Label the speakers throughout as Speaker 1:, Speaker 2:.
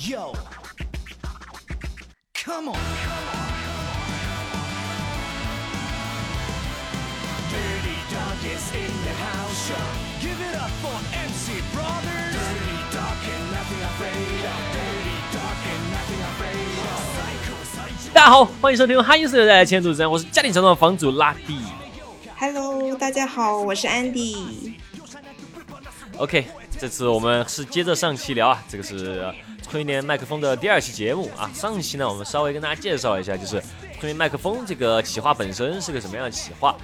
Speaker 1: Yo, come on. Dirty Dog is in the house. Yo. Give it up for MC Brothers. Dirty Dog and nothing afraid of. Dirty Dog and nothing afraid of.
Speaker 2: 大家好，欢迎收听哈因斯的在前主持人，我是家庭成长的房主拉蒂。
Speaker 3: Hello，大家好，我是 Andy。
Speaker 2: OK，这次我们是接着上期聊啊，这个是昆联麦克风的第二期节目啊。上期呢，我们稍微跟大家介绍一下，就是昆联麦克风这个企划本身是个什么样的企划，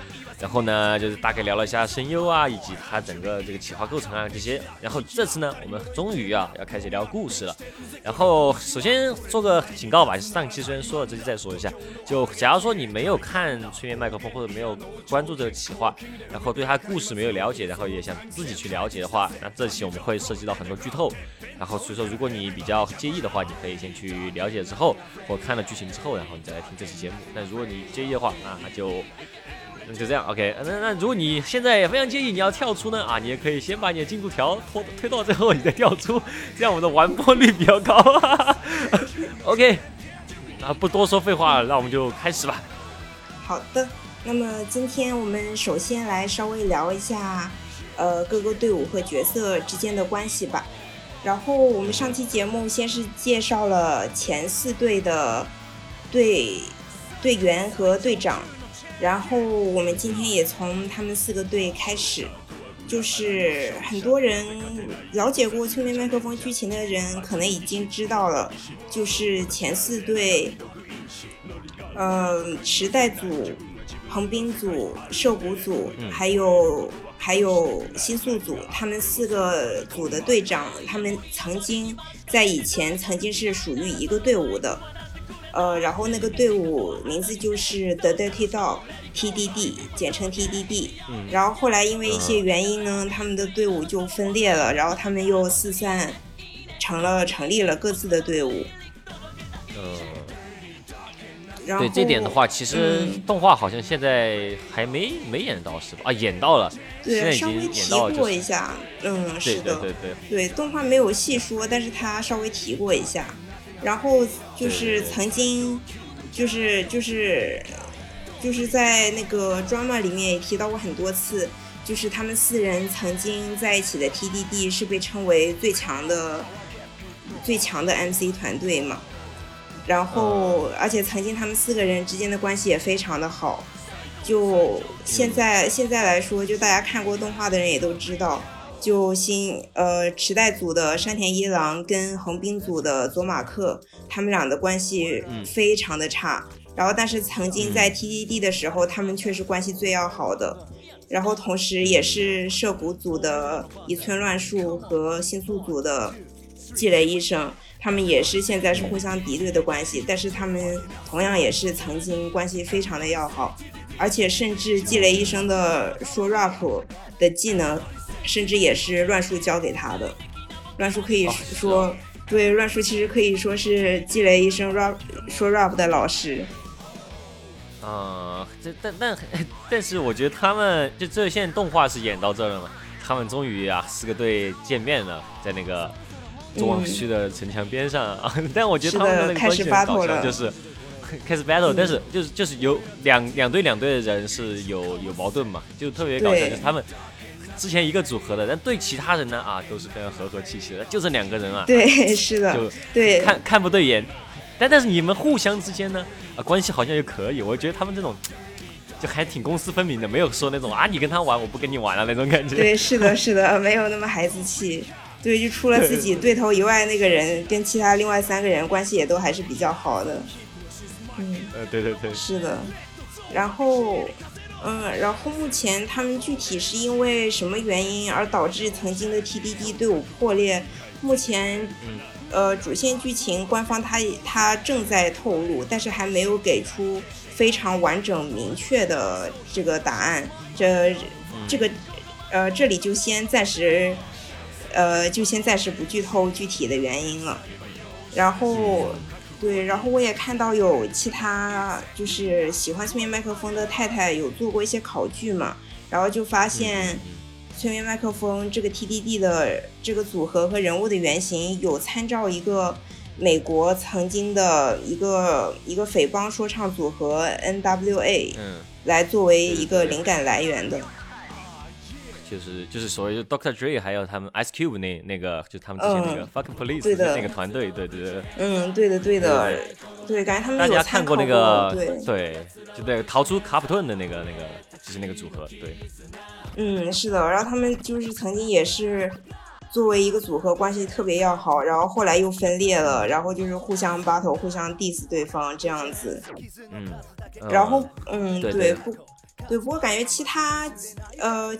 Speaker 2: 然后呢，就是大概聊了一下声优啊，以及它整个这个企划构成啊这些。然后这次呢，我们终于啊要开始聊故事了。然后首先做个警告吧，上期虽然说了，这期再说一下。就假如说你没有看催眠麦克风或者没有关注这个企划，然后对它故事没有了解，然后也想自己去了解的话，那这期我们会涉及到很多剧透。然后所以说，如果你比较介意的话，你可以先去了解之后，或看了剧情之后，然后你再来听这期节目。但如果你介意的话，那就。那就这样，OK。那那如果你现在也非常介意，你要跳出呢啊，你也可以先把你的进度条拖推到最后，你再跳出，这样我们的完播率比较高。OK，那不多说废话，那我们就开始吧。
Speaker 3: 好的，那么今天我们首先来稍微聊一下，呃，各个队伍和角色之间的关系吧。然后我们上期节目先是介绍了前四队的队队员和队长，然后我们今天也从他们四个队开始。就是很多人了解过催眠麦克风剧情的人，可能已经知道了，就是前四队呃，时代组、横滨组、涉谷组，
Speaker 2: 嗯
Speaker 3: 还有还有新宿组，他们四个组的队长，他们曾经在以前曾经是属于一个队伍的，呃，然后那个队伍名字就是 The Dirty Dog TDD，简称 TDD。
Speaker 2: 嗯
Speaker 3: 然后后来因为一些原因呢，他们的队伍就分裂了，然后他们又四散成了成立了各自的队伍。
Speaker 2: 嗯，
Speaker 3: 然后
Speaker 2: 对这点的话，其实
Speaker 3: 嗯
Speaker 2: 动画好像现在还没没演到是吧？啊，演到了，
Speaker 3: 对，稍微提过一下，嗯，是的，
Speaker 2: 对对对，
Speaker 3: 对动画没有细说，但是他稍微提过一下，然后就是曾经，就是就是就是在那个 drama 里面也提到过很多次，就是他们四人曾经在一起的 TDD 是被称为最强的最强的 MC 团队嘛，然后、而且曾经他们四个人之间的关系也非常的好。就现在、现在来说，就大家看过动画的人也都知道，就新呃池袋组的山田一郎跟横滨组的佐马克，他们俩的关系
Speaker 2: 嗯
Speaker 3: 非常的差。然后，但是曾经在
Speaker 2: 嗯
Speaker 3: TDD 的时候，他们却是关系最要好的。然后，同时也是涉谷组的一村乱树和新宿组的季雷医生，他们也是现在是互相敌对的关系，但是他们同样也是曾经关系非常的要好，而且甚至季雷医生的说 rap 的技能，甚至也是乱叔教给他的。乱叔可以
Speaker 2: 哦
Speaker 3: 说，对乱叔其实可以说是积累一生 rap 说 rap 的老师。
Speaker 2: 啊、这但但 但是我觉得他们就这现在动画是演到这了嘛，他们终于啊四个队见面了，在那个中王区的城墙边上啊。但我觉得他们的那个关系很搞笑，就是开始 battle，、但是就是就是有两两队两队的人是有有矛盾嘛，就特别搞笑，就是他们。之前一个组合的，但对其他人呢啊都是非常和和气气的，就这两个人啊，
Speaker 3: 对，是的
Speaker 2: 就，
Speaker 3: 对，
Speaker 2: 看看不对眼，但但是你们互相之间呢，啊关系好像也可以，我觉得他们这种就还挺公私分明的，没有说那种啊你跟他玩我不跟你玩了那种感觉。
Speaker 3: 对，是的，是的，没有那么孩子气。对，就除了自己对头以外，那个人跟其他另外三个人关系也都还是比较好的。嗯，
Speaker 2: 呃，对对对，
Speaker 3: 是的。然后，嗯，然后目前他们具体是因为什么原因而导致曾经的 TDD 队伍破裂？目前
Speaker 2: 嗯，
Speaker 3: 呃，主线剧情官方他他正在透露，但是还没有给出非常完整明确的这个答案。这这个呃，这里就先暂时呃，就先暂时不剧透具体的原因了。然后对，然后我也看到有其他就是喜欢催眠麦克风的太太有做过一些考据嘛，然后就发现催眠麦克风这个 TDD 的这个组合和人物的原型有参照一个美国曾经的一个一个匪帮说唱组合 N.W.A.
Speaker 2: 嗯，
Speaker 3: 来作为一个灵感来源的。
Speaker 2: 就是就是所谓的 Dr. Dre 还有他们 Ice Cube 那那个就他们之前那个
Speaker 3: 嗯
Speaker 2: Fucking Police
Speaker 3: 的
Speaker 2: 那个团队，对对对。
Speaker 3: 嗯，对的对的，对，感觉他们
Speaker 2: 大家看过那个
Speaker 3: 对，
Speaker 2: 对，就对逃出卡普顿的那个那个就是那个组合，对，
Speaker 3: 嗯，是的，然后他们就是曾经也是作为一个组合关系特别要好，然后后来又分裂了，然后就是互相 battle、互相 diss 对方这样子。
Speaker 2: 嗯，嗯
Speaker 3: 然后，嗯，
Speaker 2: 对对
Speaker 3: 不，对，不过感觉其他呃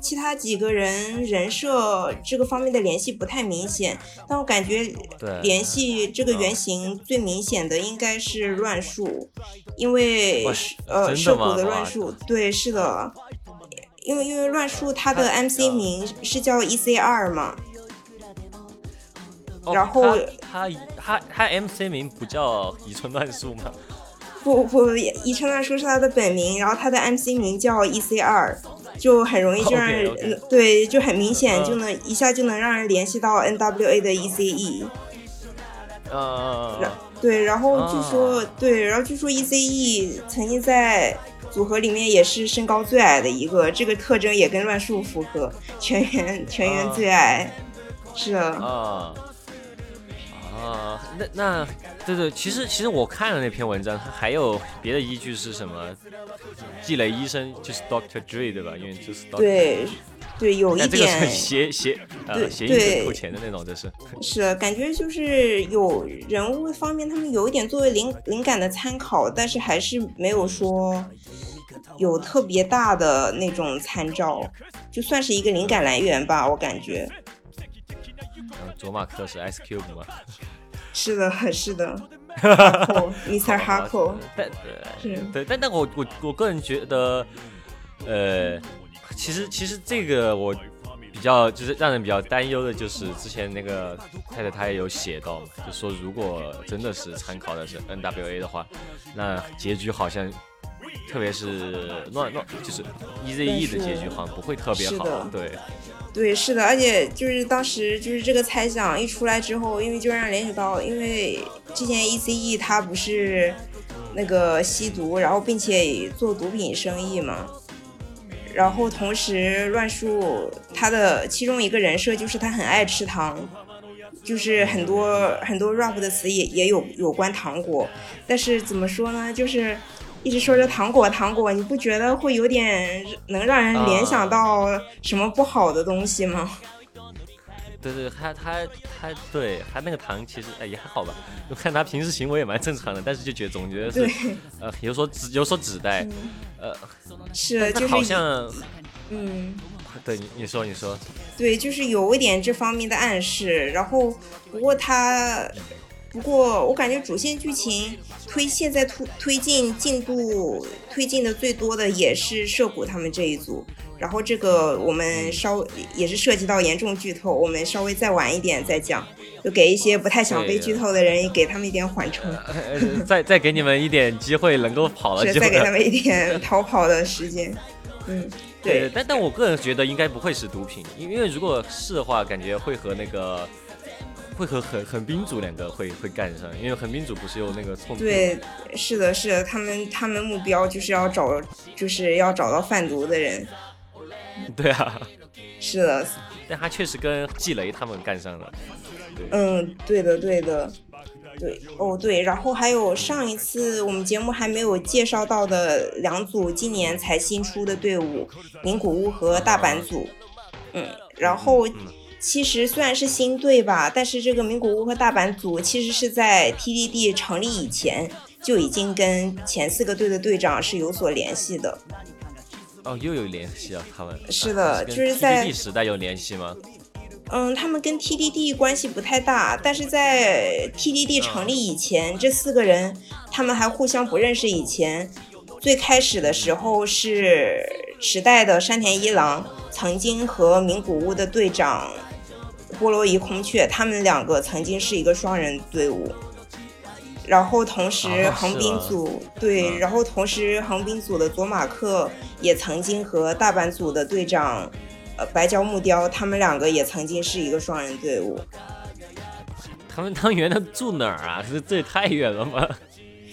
Speaker 3: 其其他几个人人设这个方面的联系不太明显，但我感觉联系这个原型最明显的应该是乱树，因为呃涉谷的乱树，对，是的。因为因为乱树他的 MC
Speaker 2: 呃
Speaker 3: 名是叫 ECR 嘛，
Speaker 2: 哦
Speaker 3: 然后
Speaker 2: 他他他他 MC 名不叫乙村乱树吗？
Speaker 3: 不不，宜城乱树是他的本名，然后他的 MC 名叫 ECR，就很容易就让人对，就很明显
Speaker 2: 嗯。
Speaker 3: 就能、一下就能让人联系到 NWA 的 ECE。
Speaker 2: 呃
Speaker 3: 然，对，然后据说、
Speaker 2: 啊
Speaker 3: 对，然后据说 ECE 曾经在组合里面也是身高最矮的一个，这个特征也跟乱树符合，全员全员
Speaker 2: 啊。
Speaker 3: 最矮。是的，
Speaker 2: 啊啊，那那对对，其实其实我看了那篇文章，它还有别的依据是什么？季雷医生就是 Doctor Dre 对吧？因为就是 Dr.
Speaker 3: 对对，有一点
Speaker 2: 是谐谐呃
Speaker 3: 对
Speaker 2: 谐音梗
Speaker 3: 对
Speaker 2: 扣钱的那种，这是
Speaker 3: 是感觉就是有人物方面，他们有一点作为灵灵感的参考，但是还是没有说有特别大的那种参照，就算是一个灵感来源吧，我感觉
Speaker 2: 嗯，卓玛克是 Ice Cube 嘛？
Speaker 3: 是的，是的，Mr.
Speaker 2: 好吧
Speaker 3: Harko，
Speaker 2: 但
Speaker 3: 是
Speaker 2: 呃对，但但我我我个人觉得，呃，其实其实这个我比较就是让人比较担忧的，就是之前那个太太她也有写到嘛，就说如果真的是参考的是 NWA 的话，那结局好像。特别是乱乱，就是 EZE 的结局好像不会特别好，对，
Speaker 3: 对，是的，而且就是当时就是这个猜想一出来之后，因为就让人联想到，因为之前 ECE 他不是那个吸毒，然后并且做毒品生意嘛，然后同时乱树他的其中一个人设就是他很爱吃糖，就是很多很多 rap 的词也也有有关糖果，但是怎么说呢，就是。一直说着糖果糖果，你不觉得会有点能让人联想到什么不好的东西吗？
Speaker 2: 对对，他他他对他那个糖其实哎也还好吧，就看他平时行为也蛮正常的，但是就觉得总觉得是
Speaker 3: 对，
Speaker 2: 呃有所指有所指代，呃，
Speaker 3: 是就是
Speaker 2: 他好像
Speaker 3: 嗯，
Speaker 2: 对你你说你说，
Speaker 3: 对，就是有一点这方面的暗示。然后，不过他，不过我感觉主线剧情推现在推推进进度推进的最多的也是涉谷他们这一组。然后这个我们稍也是涉及到严重剧透，我们稍微再晚一点再讲，就给一些不太想被剧透的人，给他们一点缓冲，
Speaker 2: 呃再再给你们一点机会能够跑了
Speaker 3: 是再给他们一点 逃跑的时间。嗯，
Speaker 2: 对，
Speaker 3: 对，
Speaker 2: 但但我个人觉得应该不会是毒品，因因为如果是的话，感觉会和那个会和横横滨组两个会会干上，因为横滨组不是有那个冲突，
Speaker 3: 对，是的，是的，他们他们目标就是要找，就是要找到贩毒的人。
Speaker 2: 对啊，
Speaker 3: 是的，
Speaker 2: 但他确实跟季雷他们干上了，
Speaker 3: 嗯，对的，对的，对，哦，对，然后还有上一次我们节目还没有介绍到的两组今年才新出的队伍，名古屋和大阪组。嗯，然后其实虽然是新队吧，但是这个名古屋和大阪组其实是在 TDD 成立以前就已经跟前四个队的队长是有所联系的。
Speaker 2: 哦，又有联系啊，他们
Speaker 3: 是的
Speaker 2: 啊
Speaker 3: 就是在
Speaker 2: TDD 时代有联系吗？
Speaker 3: 嗯，他们跟 TDD 关系不太大，但是在 TDD 成立以前，这四个人他们还互相不认识。以前最开始的时候是时代的山田一郎曾经和名古屋的队长波罗夷空雀，他们两个曾经是一个双人队伍。然后同时
Speaker 2: 哦
Speaker 3: 横滨组、对，
Speaker 2: 嗯
Speaker 3: 然后同时横滨组的佐马克也曾经和大阪组的队长呃白胶木雕，他们两个也曾经是一个双人队伍。
Speaker 2: 他他们当原来住哪儿啊？这这也太远了吧？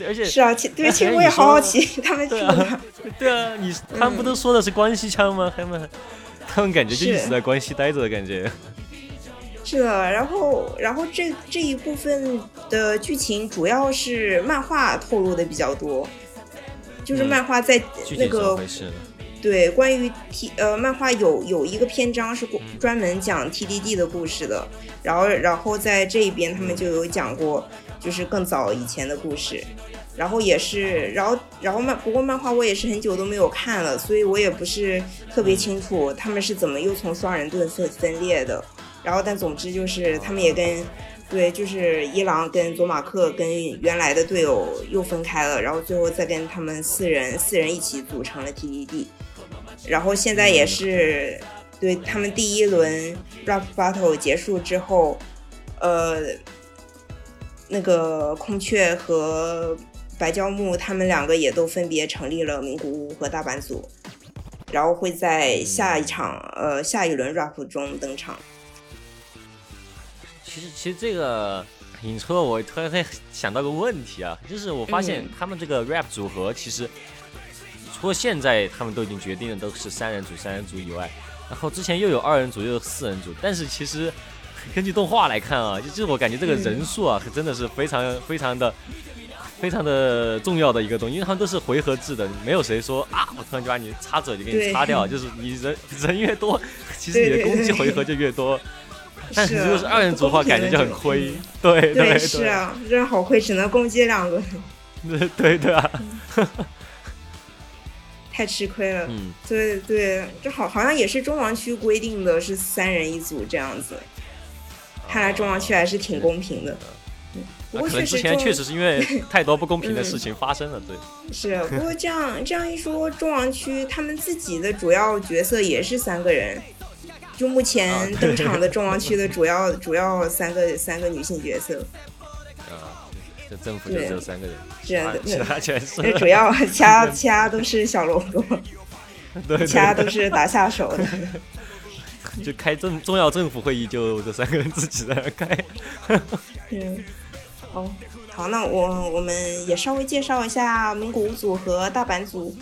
Speaker 2: 而且
Speaker 3: 是啊，其对，其实
Speaker 2: 哎
Speaker 3: 我也好好奇 他们哪儿
Speaker 2: 啊。，对啊，你他们不都说的是关西腔吗？他们他们感觉就一直在关西待着的感觉。
Speaker 3: 是的，然后然后这这一部分的剧情主要是漫画透露的比较多，就是
Speaker 2: 嗯
Speaker 3: 漫画在那个？对，关于 T 呃漫画有有一个篇章是专门讲 TDD 的故事的，然后然后在这一边他们就有讲过，就是更早以前的故事，然后也是，然后然后漫不过漫画我也是很久都没有看了，所以我也不是特别清楚他们是怎么又从双人盾分分裂的，然后但总之就是他们也跟。对，就是伊朗跟佐马克跟原来的队友又分开了，然后最后再跟他们四人四人一起组成了 TDD。然后现在也是对他们第一轮 rap battle 结束之后，呃，那个空雀和白胶木他们两个也都分别成立了名古屋和大阪组，然后会在下一场呃下一轮 rap 中登场。
Speaker 2: 其实其实这个引出了我突然间想到个问题啊，就是我发现
Speaker 3: 嗯
Speaker 2: 他们这个 rap 组合其实除了现在他们都已经决定了都是三人组三人组以外，然后之前又有二人组又有四人组，但是其实根据动画来看啊，就就是我感觉这个人数啊，真的是非常非常的。非常的重要的一个东西，因为他们都是回合制的，没有谁说啊，我突然就把你插嘴就给你插掉，就是你人人越多，其实你的攻击回合就越多。但是如果是二人组的话，感觉就很亏。对对
Speaker 3: 对，
Speaker 2: 对，
Speaker 3: 是啊，真好亏，只能攻击两轮，
Speaker 2: 对对对啊，
Speaker 3: 太吃亏了。
Speaker 2: 嗯，
Speaker 3: 对对，这好好像也是中王区规定的是三人一组这样子，看来中王区还是挺公平的。嗯不过
Speaker 2: 那可能之
Speaker 3: 确实中
Speaker 2: 前确实是因为 太多不公平的事情发生了，对，
Speaker 3: 是，不过这样这样一说，中王区他们自己的主要角色也是三个人，就目
Speaker 2: 啊
Speaker 3: 前登场的中王区的主要主要三个三个女性角色，
Speaker 2: 啊，这政府就只有三个人，
Speaker 3: 是的
Speaker 2: 啊其他全是，
Speaker 3: 这主要其他其他都是小喽啰，
Speaker 2: 对
Speaker 3: 其他都是打下手的。
Speaker 2: 就开政重要政府会议就这三个人自己在那开，
Speaker 3: 嗯，好，好，那我我们也稍微介绍一下蒙古屋组和大阪组。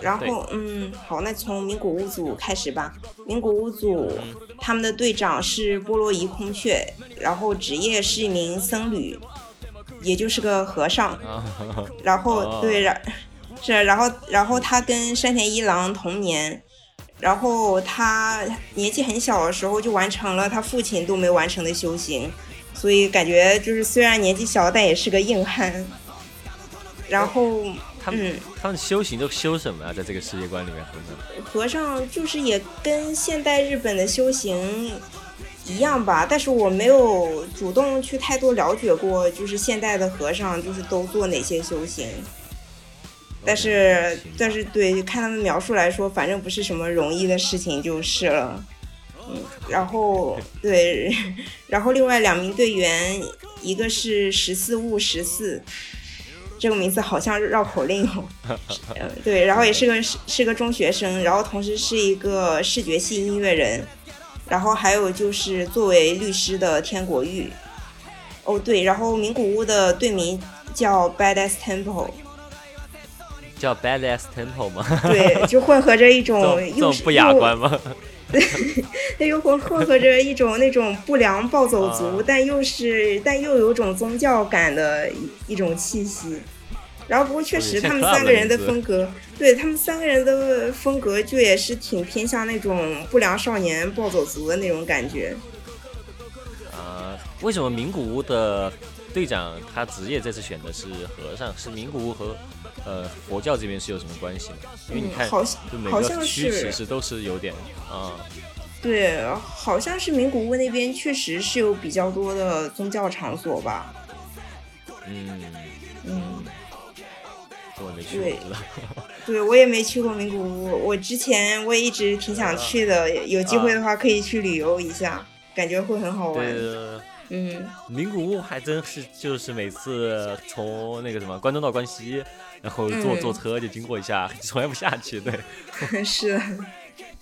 Speaker 3: 然后，嗯，好，那从名古屋组开始吧。名古屋组他们的队长是波罗夷空雀，然后职业是一名僧侣，也就是个和尚。
Speaker 2: 啊，
Speaker 3: 然后
Speaker 2: 哦
Speaker 3: 对，然是，然后然后他跟山田一郎同年，然后他年纪很小的时候就完成了他父亲都没完成的修行，所以感觉就是虽然年纪小，但也是个硬汉。然后，
Speaker 2: 他们
Speaker 3: 嗯，
Speaker 2: 他们修行都修什么啊？在这个世界观里面，和尚
Speaker 3: 和尚就是也跟现代日本的修行一样吧，但是我没有主动去太多了解过，就是现代的和尚就是都做哪些修行。但是但是对，看他们描述来说，反正不是什么容易的事情就是了。嗯，然后 对，然后另外两名队员，一个是十四雾十四，这个名字好像绕口令哦。呃，对，然后也是个是是个中学生，然后同时是一个视觉系音乐人，然后还有就是作为律师的天国玉。哦，对，然后名古屋的队名叫 Badass Temple，
Speaker 2: 叫 Badass Temple 吗？
Speaker 3: 对，就混合着一种又
Speaker 2: 不雅观吗？
Speaker 3: 又又混混合着一种那种不良暴走族，
Speaker 2: 啊
Speaker 3: 但又是但又有种宗教感的一一种气息。然后不过确实他们三个人的风格，对他们三个人的风格就也是挺偏向那种不良少年暴走族的那种感觉。
Speaker 2: 啊，为什么名古屋的队长他职业这次选的是和尚？是名古屋和呃佛教这边是有什么关系吗？因为你看，
Speaker 3: 嗯好像
Speaker 2: 就每个区
Speaker 3: 是
Speaker 2: 其实都是有点啊，
Speaker 3: 对，好像是名古屋那边确实是有比较多的宗教场所吧。
Speaker 2: 嗯，
Speaker 3: 嗯，
Speaker 2: 这我没去过，
Speaker 3: 对。对我也没去过名古屋，我之前我也一直挺想去的，有机会的话可以去旅游一下，感觉会很好玩。
Speaker 2: 对，
Speaker 3: 嗯，
Speaker 2: 名古屋还真是就是每次从那个什么关东到关西，然后坐
Speaker 3: 嗯
Speaker 2: 坐车就经过一下，从来不下去。对，
Speaker 3: 是的，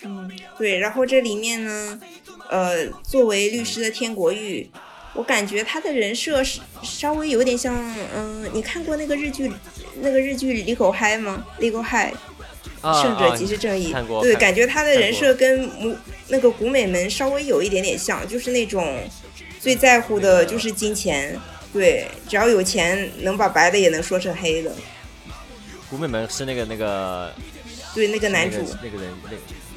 Speaker 3: 嗯，对。然后这里面呢，呃，作为律师的天国玉，我感觉他的人设是稍微有点像，嗯，你看过那个日剧，那个日剧《李狗嗨》吗？《李狗嗨》，
Speaker 2: 啊
Speaker 3: 胜者
Speaker 2: 啊
Speaker 3: 即是正义。对，感觉他的人设跟母那个古美门稍微有一点点像，就是那种最在乎的就是金钱。对，只要有钱，能把白的也能说成黑的。
Speaker 2: 古美门是那个那个
Speaker 3: 对，那个男主
Speaker 2: 那，个那个人那个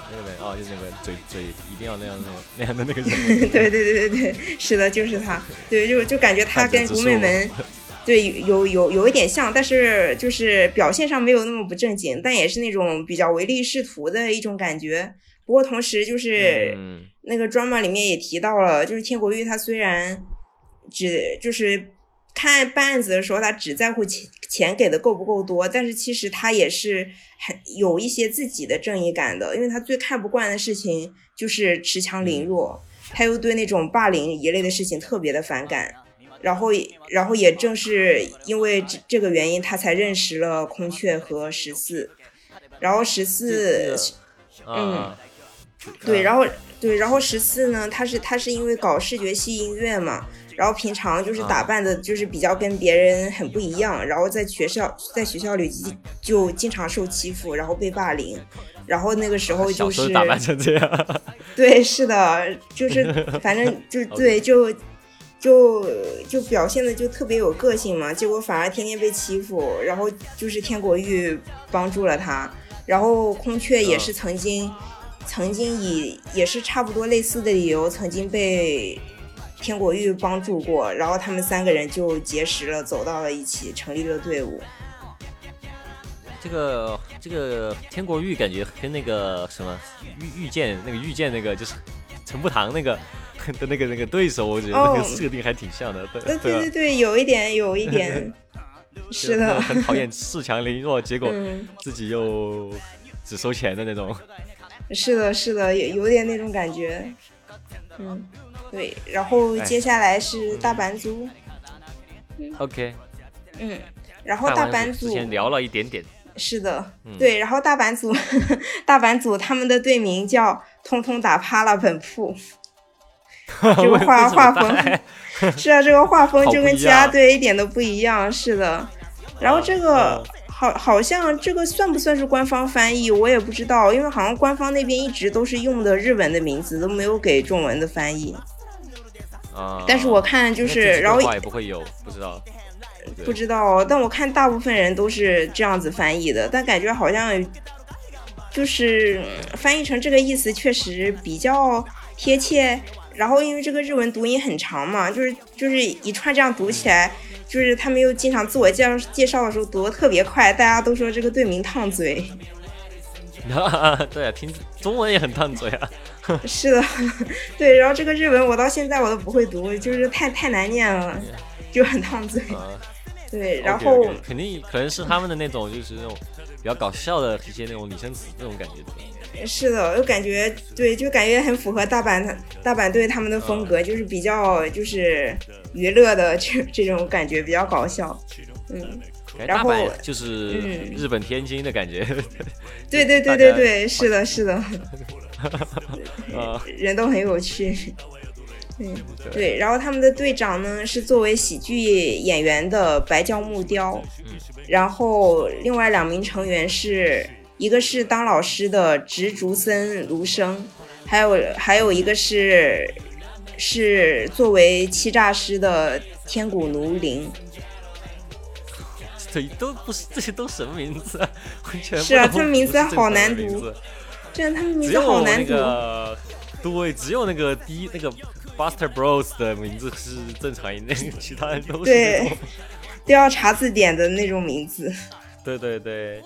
Speaker 2: 那个人哦，就是那个嘴嘴一定要那样那样那样的那个人。
Speaker 3: 对对对对对，是的，就是他。对，就就感觉他跟古美门，对，有有有一点像，但是就是表现上没有那么不正经，但也是那种比较唯利是图的一种感觉。不过同时就是、
Speaker 2: 嗯
Speaker 3: 那个 drama 里面也提到了，就是天国玉他虽然只就是看办案子的时候，他只在乎钱钱给的够不够多，但是其实他也是很有一些自己的正义感的，因为他最看不惯的事情就是恃强凌弱，他又对那种霸凌一类的事情特别的反感。然后，然后也正是因为这这个原因，他才认识了空雀和十四。然后十四，
Speaker 2: 啊，
Speaker 3: 对，然后对，然后十四呢，他是他是因为搞视觉系音乐嘛，然后平常就是打扮的，就是比较跟别人很不一样，然后在学校在学校里就就经常受欺负，然后被霸凌，然后那个时候就是
Speaker 2: 打扮成这样，
Speaker 3: 对，是的，就是反正就 对，就就就表现的就特别有个性嘛，结果反而天天被欺负，然后就是天国玉帮助了他，然后空雀也是曾经、曾经以也是差不多类似的理由曾经被天国玉帮助过，然后他们三个人就结识了，走到了一起，成立了队伍。
Speaker 2: 这个这个天国玉感觉跟那个什么遇遇见那个遇见那个就是陈步堂那个的那个那个对手，我觉得那个
Speaker 3: 哦
Speaker 2: 设定还挺像的，对
Speaker 3: 对对对对，有一点有一点，是的，
Speaker 2: 很讨厌恃强凌弱，结果
Speaker 3: 嗯。
Speaker 2: 自己又只收钱的那种。
Speaker 3: 是的，是的，也有点那种感觉，嗯，对。然后接下来是大阪组
Speaker 2: ，OK，
Speaker 3: 嗯，然后大
Speaker 2: 大
Speaker 3: 阪组
Speaker 2: 之前聊了一点点，
Speaker 3: 是的，
Speaker 2: 嗯
Speaker 3: 对。然后大阪组，大阪组他们的队名叫“通通打趴了本铺 ”，这个画画风是啊，这个画风就跟其他队一点都不一样，是的。然后这个
Speaker 2: 嗯
Speaker 3: 好好像这个算不算是官方翻译，我也不知道，因为好像官方那边一直都是用的日文的名字，都没有给中文的翻译。
Speaker 2: 啊，
Speaker 3: 但是我看就是，然后
Speaker 2: 也不会有，不知道，
Speaker 3: 不知道，但我看大部分人都是这样子翻译的，但感觉好像就是嗯翻译成这个意思确实比较贴切。然后因为这个日文读音很长嘛，就是就是一串这样读起来，就是他们又经常自我介绍介绍的时候读的特别快，大家都说这个队名烫嘴。
Speaker 2: 对啊，听中文也很烫嘴啊。
Speaker 3: 是的，对。然后这个日文我到现在我都不会读，就是太太难念了，就很烫嘴。
Speaker 2: 啊
Speaker 3: 对，然后
Speaker 2: 肯定可能是他们的那种，就是那种比较搞笑的一些那种拟声词这种感觉的。
Speaker 3: 是的，就感觉对，就感觉很符合大阪大阪队他们的风格，就是比较就是娱乐的这这种感觉，比较搞笑。嗯，然后
Speaker 2: 就是
Speaker 3: 嗯。
Speaker 2: 日本天津的感觉。
Speaker 3: 对对对对对，是的，是的，
Speaker 2: 啊，
Speaker 3: 人都很有趣。嗯，对，然后他们的队长呢是作为喜剧演员的白胶木雕，然后另外两名成员是一个是当老师的植竹森卢生，还有还有一个是是作为欺诈师的天谷奴林。
Speaker 2: 这都不是，这些都什么名字啊？完全
Speaker 3: 是啊
Speaker 2: 懂
Speaker 3: 他们名字好难读
Speaker 2: 名字
Speaker 3: 这他们名
Speaker 2: 只
Speaker 3: 字好难读。
Speaker 2: 个，对，只有那个第一那个 Buster Bros 的名字是正常音，那 个其他人都是
Speaker 3: 对。都要查字典的那种名字。
Speaker 2: 对对对，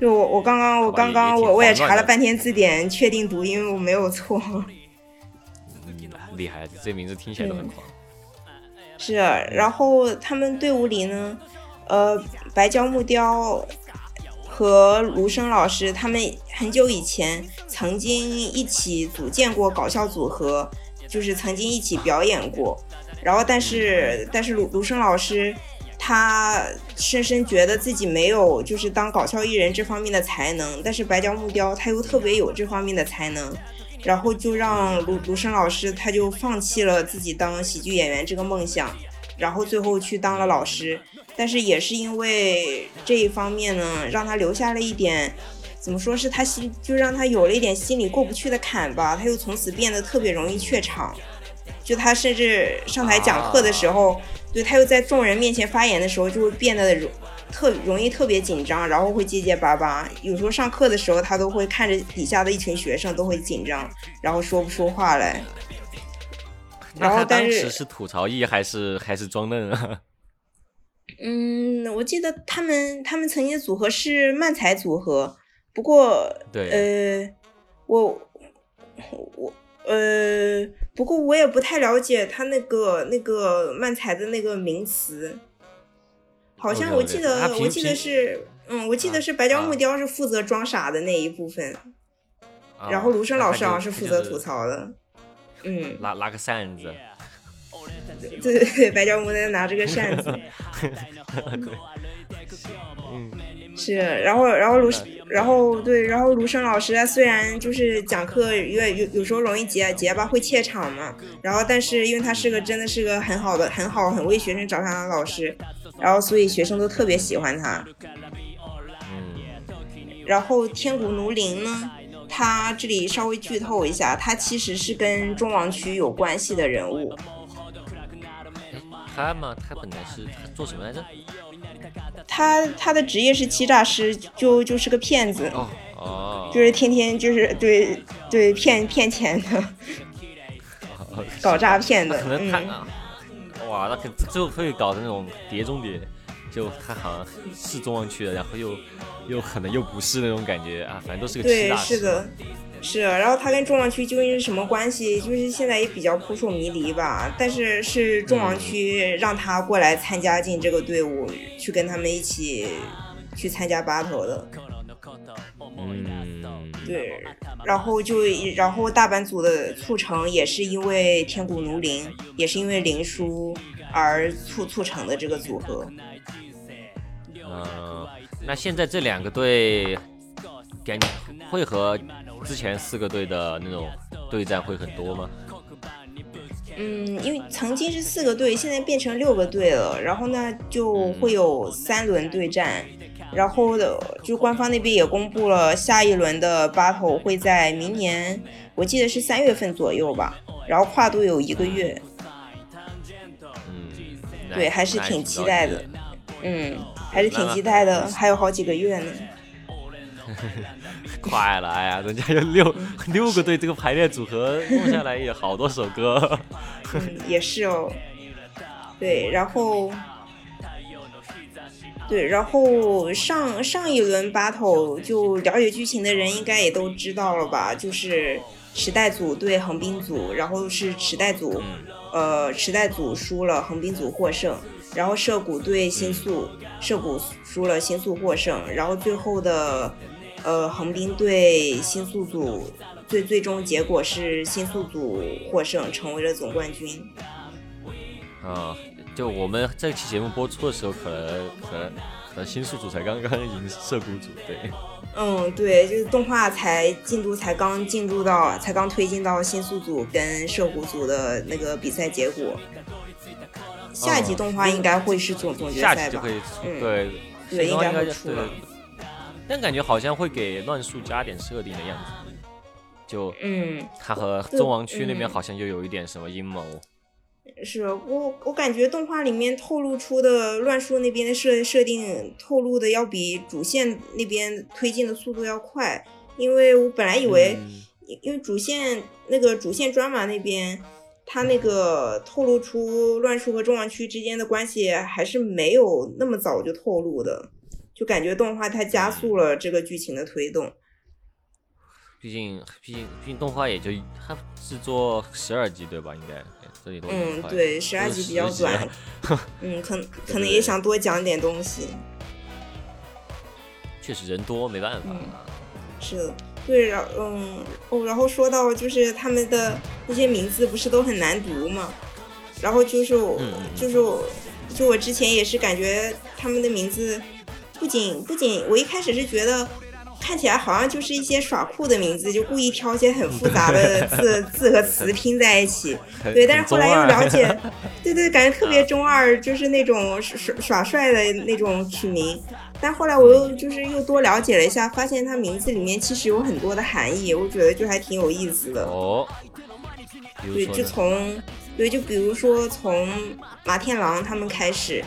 Speaker 3: 对我，我刚刚，我刚刚我我也查了半天字典，确定读音我没有错。
Speaker 2: 厉害，这名字听起来都很狂。
Speaker 3: 是，然后他们队伍里呢，呃，白胶木雕和卢生老师，他们很久以前曾经一起组建过搞笑组合，就是曾经一起表演过。然后，但是但是卢卢生老师他深深觉得自己没有就是当搞笑艺人这方面的才能，但是白胶木雕他又特别有这方面的才能。然后就让卢卢生老师他就放弃了自己当喜剧演员这个梦想，然后最后去当了老师。但是也是因为这一方面呢，让他留下了一点，怎么说是他心，就让他有了一点心里过不去的坎吧。他又从此变得特别容易怯场，就他甚至上台讲课的时候，对他又在众人面前发言的时候，就会变得容特容易特别紧张，然后会结结巴巴。有时候上课的时候，他都会看着底下的一群学生都会紧张，然后说不出话来。然后但是
Speaker 2: 当时是吐槽艺还是还是装嫩啊？
Speaker 3: 嗯，我记得他们他们曾经的组合是漫才组合，不过
Speaker 2: 对
Speaker 3: 呃，我我呃，不过我也不太了解他那个那个漫才的那个名词，好像我记得我记得
Speaker 2: 平
Speaker 3: 是嗯，我记得
Speaker 2: 啊
Speaker 3: 是白胶木
Speaker 2: 啊
Speaker 3: 雕是负责装傻的那一部分，
Speaker 2: 啊
Speaker 3: 然后卢生老师好像
Speaker 2: 是
Speaker 3: 是负责吐，槽的，嗯，
Speaker 2: 拉拉个扇子，
Speaker 3: 对对对，白胶木在拿着个扇子。
Speaker 2: 嗯，
Speaker 3: 是，然后然后卢，然后对，然后卢生老师他虽然就是讲课有有有时候容易结结巴会怯场嘛，然后但是因为他是个真的是个很好的很好很为学生着想的老师，然后所以学生都特别喜欢他。
Speaker 2: 嗯，
Speaker 3: 然后天谷奴林呢，他这里稍微剧透一下，他其实是跟中王区有关系的人物。
Speaker 2: 他嘛，他本来是他做什么来着？
Speaker 3: 他他的职业是欺诈师，就就是个骗子。
Speaker 2: 哦哦，
Speaker 3: 就是天天就是对对骗骗钱的，搞诈骗的
Speaker 2: 可，能他、哇，那可最后会搞的那种碟中谍，就他好像是中王区的，然后又又可能又不是那种感觉啊，反正都是个欺
Speaker 3: 对，
Speaker 2: 诈师。
Speaker 3: 是的，是。然后他跟中王区究竟是什么关系？就是现在也比较扑朔迷离吧。但是是中王区让他过来参加进这个队伍，去跟他们一起去参加 battle 的。
Speaker 2: 嗯，
Speaker 3: 对，然后就然后大阪组的促成也是因为天谷奴林，也是因为林书而促促成的这个组合。
Speaker 2: 嗯，那现在这两个队，会和之前四个队的那种对战会很多吗？
Speaker 3: 嗯，因为曾经是四个队，现在变成六个队了，然后呢就会有三轮对战，然后的就官方那边也公布了下一轮的 battle 会在明年，我记得是三月份左右吧，然后跨度有一个月，
Speaker 2: 嗯，
Speaker 3: 对，还是挺期待的，嗯，还是挺期待的，还有好几个月呢。
Speaker 2: 快了，哎呀，人家有六 六个队，这个排列组合弄下来也好多首歌。
Speaker 3: 嗯，也是哦。对，然后，对，然后上上一轮 battle 就了解剧情的人应该也都知道了吧？就是池袋组对横滨组，然后是池袋组，呃，池袋组输了，横滨组获胜。然后涉谷对新宿，涉谷输了，新宿获胜。然后最后的，呃，横滨对新宿组，最最终结果是新宿组获胜，成为了总冠军。
Speaker 2: 啊，就我们这期节目播出的时候，可能可能可能新宿组才刚刚赢涩谷组，对。
Speaker 3: 嗯，对，就是动画才进度才刚进入到，才刚推进到新宿组跟涩谷组的那个比赛结果。下一集动画应该会是总总决赛吧
Speaker 2: 下期就可？以，
Speaker 3: 嗯
Speaker 2: 对，
Speaker 3: 对应该会出了。
Speaker 2: 但感觉好像会给乱数加点设定的样子，就
Speaker 3: 嗯，
Speaker 2: 他和中王区那边
Speaker 3: 嗯
Speaker 2: 好像又有一点什么阴谋。
Speaker 3: 是我我感觉动画里面透露出的乱树那边的设设定透露的要比主线那边推进的速度要快，因为我本来以为。
Speaker 2: 嗯
Speaker 3: 因因为主线那个主线专马那边，他那个透露出乱树和中王区之间的关系还是没有那么早就透露的，就感觉动画它加速了这个剧情的推动。
Speaker 2: 毕竟毕竟毕竟动画也就它制作十二集对吧？应该这里都
Speaker 3: 嗯，对，十二集比较短，嗯，可可能也想多讲点东西。
Speaker 2: 确实人多没办法。
Speaker 3: 嗯是的，对，然嗯哦，然后说到就是他们的那些名字不是都很难读吗？然后就是我就是我就我之前也是感觉他们的名字不仅不仅我一开始是觉得看起来好像就是一些耍酷的名字，就故意挑一些很复杂的 字字和词拼在一起。对，但是后来又了解，对对，感觉特别中二，就是那种耍耍帅的那种取名。但后来我又就是又多了解了一下，发现它名字里面其实有很多的含义，我觉得就还挺有意思的。
Speaker 2: 哦，
Speaker 3: 对，就从对，就比如说从马天狼他们开始，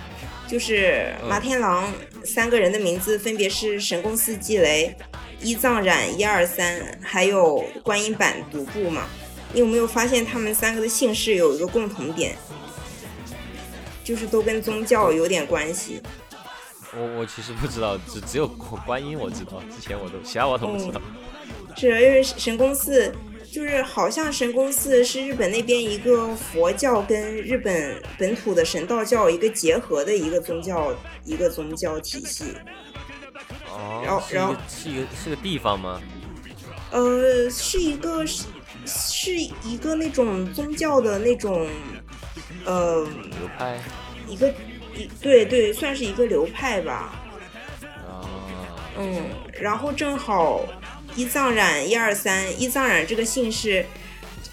Speaker 3: 就是马天狼三个人的名字分别是神宫寺纪雷、一藏染一二三，还有观音坂独步嘛。你有没有发现他们三个的姓氏有一个共同点，就是都跟宗教有点关系？
Speaker 2: 我我其实不知道，只只有观音我知道，之前我都其他我都不知道。
Speaker 3: 是因为神宫寺，就是好像神宫寺是日本那边一个佛教跟日本本土的神道教一个结合的一个宗教一个宗教体系。
Speaker 2: 哦，
Speaker 3: 然后然后
Speaker 2: 是一个是个地方吗？
Speaker 3: 呃，是一个是是一个那种宗教的那种呃
Speaker 2: 流派。
Speaker 3: 一个。一对对，算是一个流派吧。
Speaker 2: 啊。
Speaker 3: 嗯，然后正好一藏染一二三，伊藏染这个姓氏，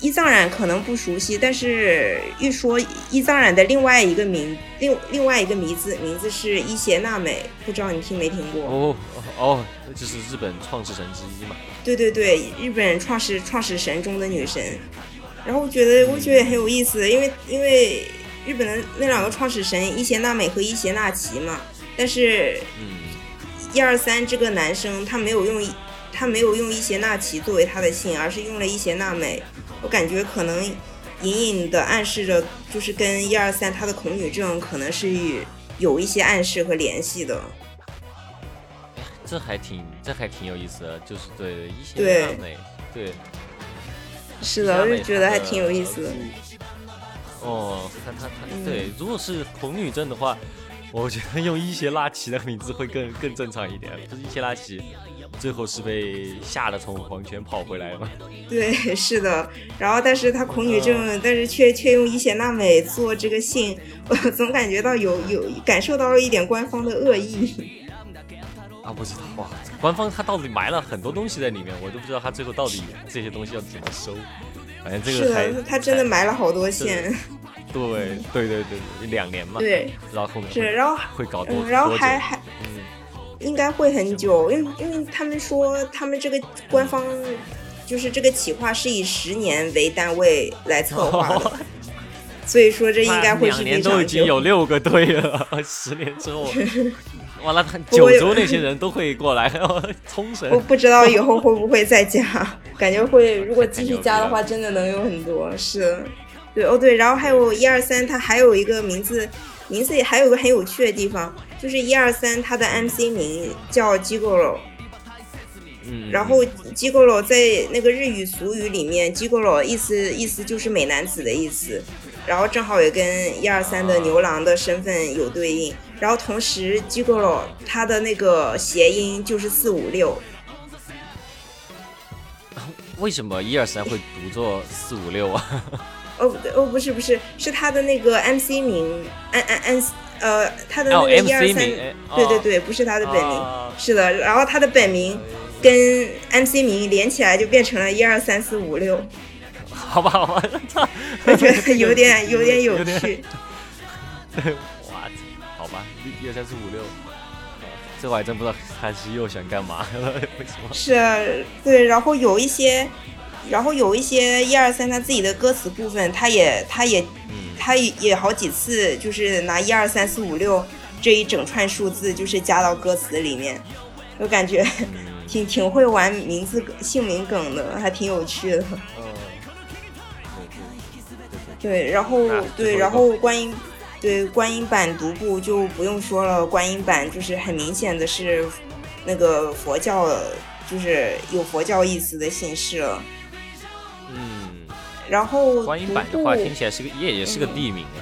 Speaker 3: 伊藏染可能不熟悉，但是一说伊藏染的另外一个名，另另外一个名字名字是伊邪那美，不知道你听没听过？
Speaker 2: 哦哦，就是日本创始神之一嘛。
Speaker 3: 对对对，日本创始创始神中的女神。然后我觉得我觉得也很有意思，因为因为。日本的那两个创始神伊邪那美和伊邪那岐嘛，但是嗯，一二三这个男生他没有用他没有用伊邪那岐作为他的姓，而是用了伊邪那美。我感觉可能隐隐的暗示着，就是跟一二三他的恐女症可能是有一些暗示和联系的。
Speaker 2: 这还挺这还挺有意思的，就是对伊邪那美，对，
Speaker 3: 是的，我就觉得还挺有意思的。
Speaker 2: 哦，他他他，对，如果是恐女症的话，我觉得用伊邪那岐的名字会更更正常一点。不是伊邪拉奇，最后是被吓得从黄泉跑回来吗？
Speaker 3: 对，是的。然后，但是他恐女症，但是却却用伊邪那美做这个信，我总感觉到有有感受到了一点官方的恶意。
Speaker 2: 啊，不知道哇，官方他到底埋了很多东西在里面，我都不知道他最后到底这些东西要怎么收。反正这个
Speaker 3: 是他真的埋了好多线。
Speaker 2: 对对对对，两年嘛。
Speaker 3: 对，
Speaker 2: 然后后面
Speaker 3: 是，然后
Speaker 2: 会搞多，
Speaker 3: 然后还还，嗯，应该会很久，因为因为他们说他们这个官方就是这个企划是以十年为单位来策划的，所以说这应该会是
Speaker 2: 两年都已经有六个队了，十年之后。完了，他九州那些人都会过来，冲绳。
Speaker 3: 我不知道以后会不会再加，感觉会。如果继续加的话，真的能有很多。是，对哦对，然后还有一二三，它还有一个名字，名字也还有个很有趣的地方，就是一二三，它的 MC 名叫 Gigolo。
Speaker 2: 嗯。
Speaker 3: 然后 Gigolo 在那个日语俗语里面，Gigolo 意思意思就是美男子的意思，然后正好也跟一二三的牛郎的身份有对应。然后同时，Gigolo 它的那个谐音就是四五六。
Speaker 2: 为什么一二三会读作四五六啊？
Speaker 3: 哦哦，不是不是，是他的那个 MC 名，安安安，呃，他的那个一二三，对对对，不是他的本名，是的。然后他的本名跟 MC 名连起来就变成了一二三四五六。
Speaker 2: 好吧好吧，
Speaker 3: 我觉得有点有点有趣。
Speaker 2: 好吧一二三四五六，这我还真不知道他是又想干嘛了，为什么？
Speaker 3: 是啊，对，然后有一些，然后有一些一二三他自己的歌词部分，他也他也他也好几次就是拿一二三四五六这一整串数字就是加到歌词里面，我感觉挺挺会玩名字姓名梗的，还挺有趣的。
Speaker 2: 嗯，
Speaker 3: 对，然后对，然后观音。对观音版独步就不用说了，观音版就是很明显的是那个佛教，就是有佛教意思的姓氏了。
Speaker 2: 嗯，
Speaker 3: 然后
Speaker 2: 观音版的话听起来是个也也是个地名啊。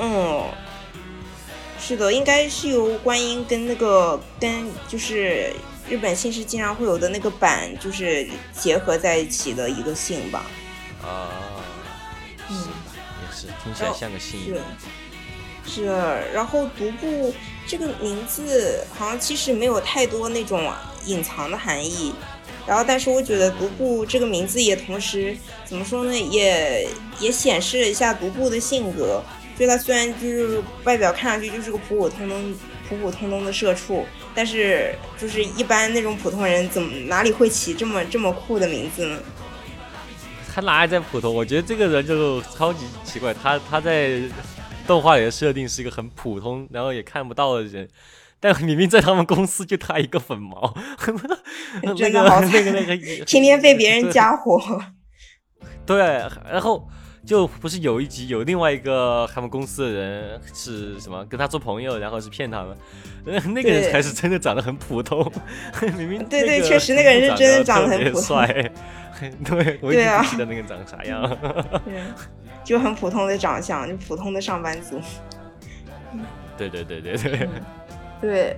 Speaker 3: 嗯，是的，应该是由观音跟那个跟就是日本姓氏经常会有的那个版就是结合在一起的一个姓吧。
Speaker 2: 啊。
Speaker 3: 嗯。
Speaker 2: 听起来像个姓。
Speaker 3: 是，然后独步这个名字好像其实没有太多那种隐藏的含义，然后但是我觉得独步这个名字也同时怎么说呢，也也显示了一下独步的性格。就他虽然就是外表看上去就是个普普通通、普普通通的社畜，但是就是一般那种普通人怎么哪里会起这么这么酷的名字呢？
Speaker 2: 他哪里在普通？我觉得这个人就超级奇怪，他他在动画里的设定是一个很普通，然后也看不到的人，但明明在他们公司就他一个粉毛，那个那个那个，
Speaker 3: 天天被别人加火。
Speaker 2: 对，然后。就不是有一集有另外一个他们公司的人是什么跟他做朋友，然后是骗他们，那个人才是真的长得很普通，明明
Speaker 3: 对对，确实那个人是真的长得很普
Speaker 2: 通，对，我也不记得那个长啥样，
Speaker 3: 对，就很普通的长相，就普通的上班族，
Speaker 2: 对对对对对，
Speaker 3: 对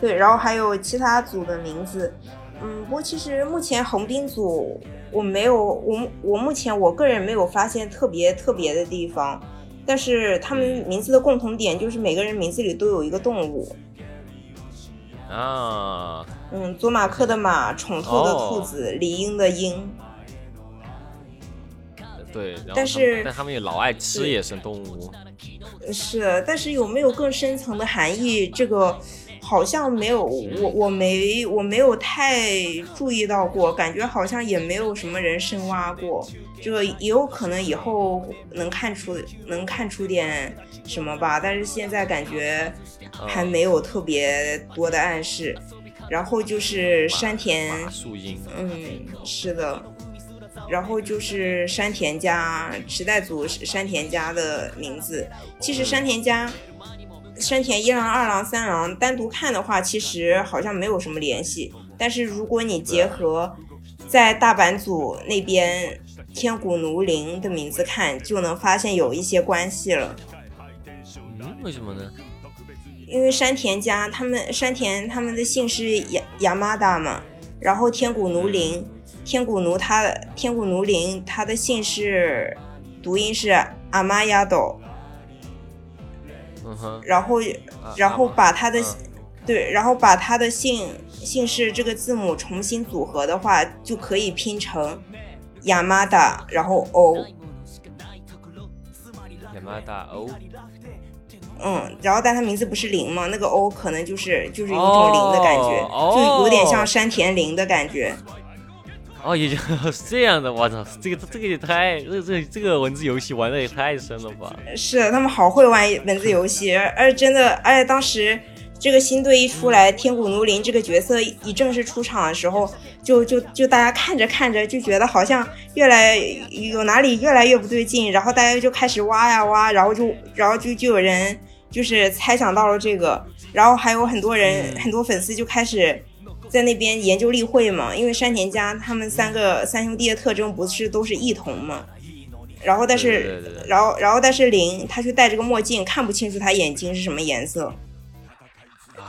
Speaker 3: 对，然后还有其他组的名字。嗯，不过其实目前横滨组我没有，我我目前我个人没有发现特别特别的地方，但是他们名字的共同点就是每个人名字里都有一个动物。
Speaker 2: 啊。
Speaker 3: 嗯，佐马克的马，宠透的兔子，理应的鹰。
Speaker 2: 对，
Speaker 3: 但是
Speaker 2: 但他们也老爱吃野生动物。
Speaker 3: 是，但是有没有更深层的含义？这个。好像没有，我我没我没有太注意到过，感觉好像也没有什么人深挖过，这个也有可能以后能看出能看出点什么吧，但是现在感觉还没有特别多的暗示。然后就是山田，嗯，是的，然后就是山田家池袋组山田家的名字，其实山田家。山田一郎、二郎、三郎单独看的话，其实好像没有什么联系。但是如果你结合在大阪组那边天谷奴林的名字看，就能发现有一些关系了。
Speaker 2: 嗯，为什么呢？
Speaker 3: 因为山田家他们山田他们的姓是亚亚麻达嘛，然后天谷奴灵天谷奴他的天谷奴林他的姓是读音是阿玛亚斗。然后，然后把他的，对，然后把他的姓姓氏这个字母重新组合的话，就可以拼成亚麻达，然后 O。
Speaker 2: 亚麻达 O。
Speaker 3: 嗯，然后但他名字不是林吗？那个 O 可能就是就是一种林的感觉，就有点像山田林的感觉。
Speaker 2: 哦，也就是这样的，我操，这个这个也太这这这个文字游戏玩的也太深了吧？
Speaker 3: 是，他们好会玩文字游戏，而真的，而且当时这个新队一出来，天谷奴林这个角色一正式出场的时候，就就就大家看着看着就觉得好像越来有哪里越来越不对劲，然后大家就开始挖呀挖，然后就然后就就有人就是猜想到了这个，然后还有很多人很多粉丝就开始。在那边研究例会嘛，因为山田家他们三个三兄弟的特征不是都是异瞳嘛，然后但是然后然后但是林他却戴着个墨镜，看不清楚他眼睛是什么颜色。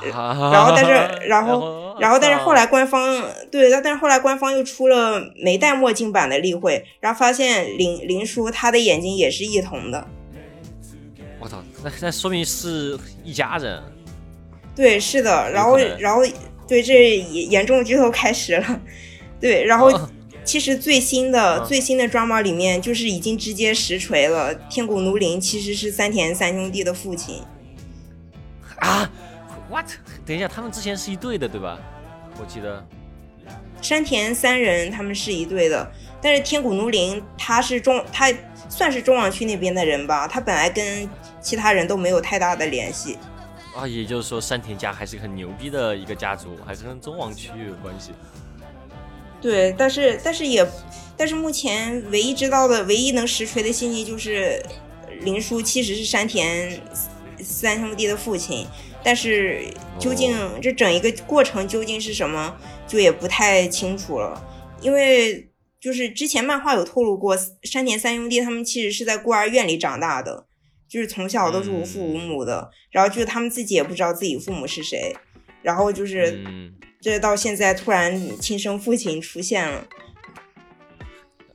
Speaker 3: 然后但是然后 然后但是后来官方对，但是后来官方又出了没戴墨镜版的例会，然后发现林林叔他的眼睛也是异瞳的。
Speaker 2: 我操，那那说明是一家人。
Speaker 3: 对，是的，然后然后。对，这严严重剧透开始了。对，然后其实最新的最新的 drama 里面，就是已经直接实锤了，天谷奴林其实是三田三兄弟的父亲。
Speaker 2: 啊？What？等一下，他们之前是一对的，对吧？我记得
Speaker 3: 山田三人他们是一对的，但是天谷奴林他是中，他算是中网区那边的人吧，他本来跟其他人都没有太大的联系。
Speaker 2: 啊，也就是说山田家还是很牛逼的一个家族，还是跟中王区域有关系。
Speaker 3: 对，但是但是也，但是目前唯一知道的、唯一能实锤的信息就是林叔其实是山田三兄弟的父亲，但是究竟这整一个过程究竟是什么，就也不太清楚了。因为就是之前漫画有透露过，山田三兄弟他们其实是在孤儿院里长大的。就是从小都是无父无母的，然后就是他们自己也不知道自己父母是谁，然后就是这到现在突然亲生父亲出现了，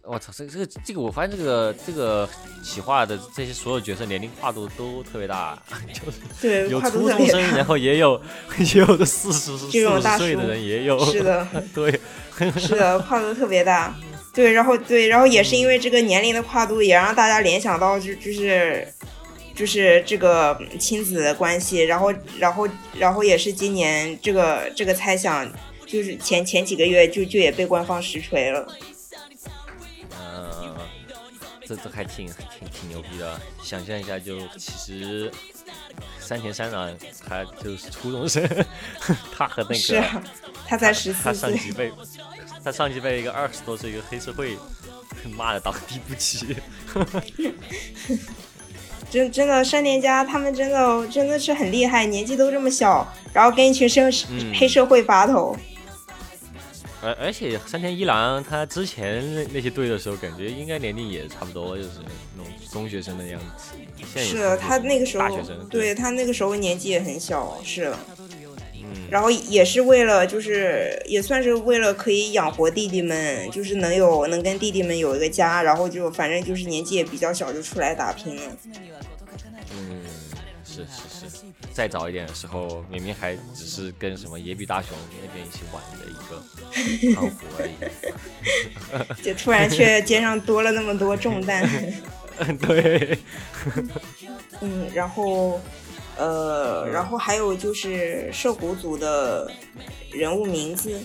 Speaker 2: 我操，这个这个这个，我发现这个这个企划的这些所有角色年龄跨度都特别大，就是
Speaker 3: 对，
Speaker 2: 有初中生，然后也有 也有的四十四
Speaker 3: 这种大
Speaker 2: 十岁的人也有，
Speaker 3: 是的，
Speaker 2: 对，
Speaker 3: 是的，跨度特别大。对，然后对，然后也是因为这个年龄的跨度，也让大家联想到就就是就是这个亲子关系，然后然后然后也是今年这个这个猜想，就是前前几个月就就也被官方实锤了。
Speaker 2: 嗯，这这还挺挺挺牛逼的。想象一下，就其实山田三郎他就是初中生，他和那个
Speaker 3: 是啊，他才十
Speaker 2: 他
Speaker 3: 四岁，
Speaker 2: 上级被他上级被一个二十多岁一个黑社会 骂的倒地不起。
Speaker 3: 真真的山田家他们真的真的是很厉害，年纪都这么小，然后跟一群生
Speaker 2: 嗯
Speaker 3: 黑社会拔头。
Speaker 2: 而而且山田一郎他之前那那些队的时候，感觉应该年龄也差不多，就是那种中学生的样子。
Speaker 3: 是的，他那个时候对他那个时候年纪也很小，是的。
Speaker 2: 嗯，
Speaker 3: 然后也是为了，就是也算是为了可以养活弟弟们，就是能有能跟弟弟们有一个家，然后就反正就是年纪也比较小就出来打拼了。
Speaker 2: 嗯，是是是，再早一点的时候，明明还只是跟什么野比大雄那边一起玩的一个 胖虎而已。
Speaker 3: 就突然却肩上多了那么多重担。
Speaker 2: 对，
Speaker 3: 嗯，然后呃，然后还有就是涉谷组的人物名字，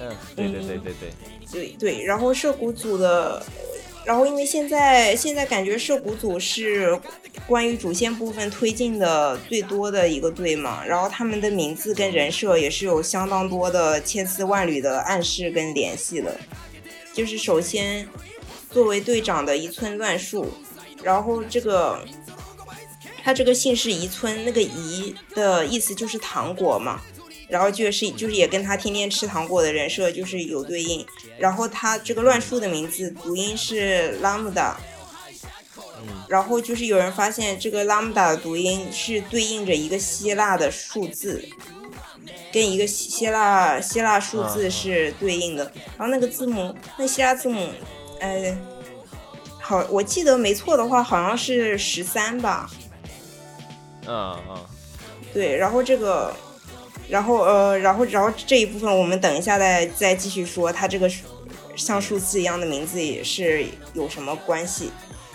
Speaker 2: 嗯，对对对对对，
Speaker 3: 对对，然后涉谷组的，然后因为现在现在感觉涉谷组是关于主线部分推进的最多的一个队嘛，然后他们的名字跟人设也是有相当多的千丝万缕的暗示跟联系的。就是首先作为队长的一村乱树，然后这个他这个姓氏宜村，那个宜的意思就是糖果嘛。然后就是就是也跟他天天吃糖果的人设就是有对应，然后他这个乱数的名字读音是 lambda，
Speaker 2: 嗯。
Speaker 3: 然后就是有人发现这个 lambda 的读音是对应着一个希腊的数字，跟一个希希腊希腊数字是对应的，然后那个字母那希腊字母，呃，好，我记得没错的话好像是十三吧，
Speaker 2: 嗯嗯，
Speaker 3: 对，然后这个，然后呃，然后然后这一部分我们等一下再再继续说，它这个像数字一样的名字也是有什么关系，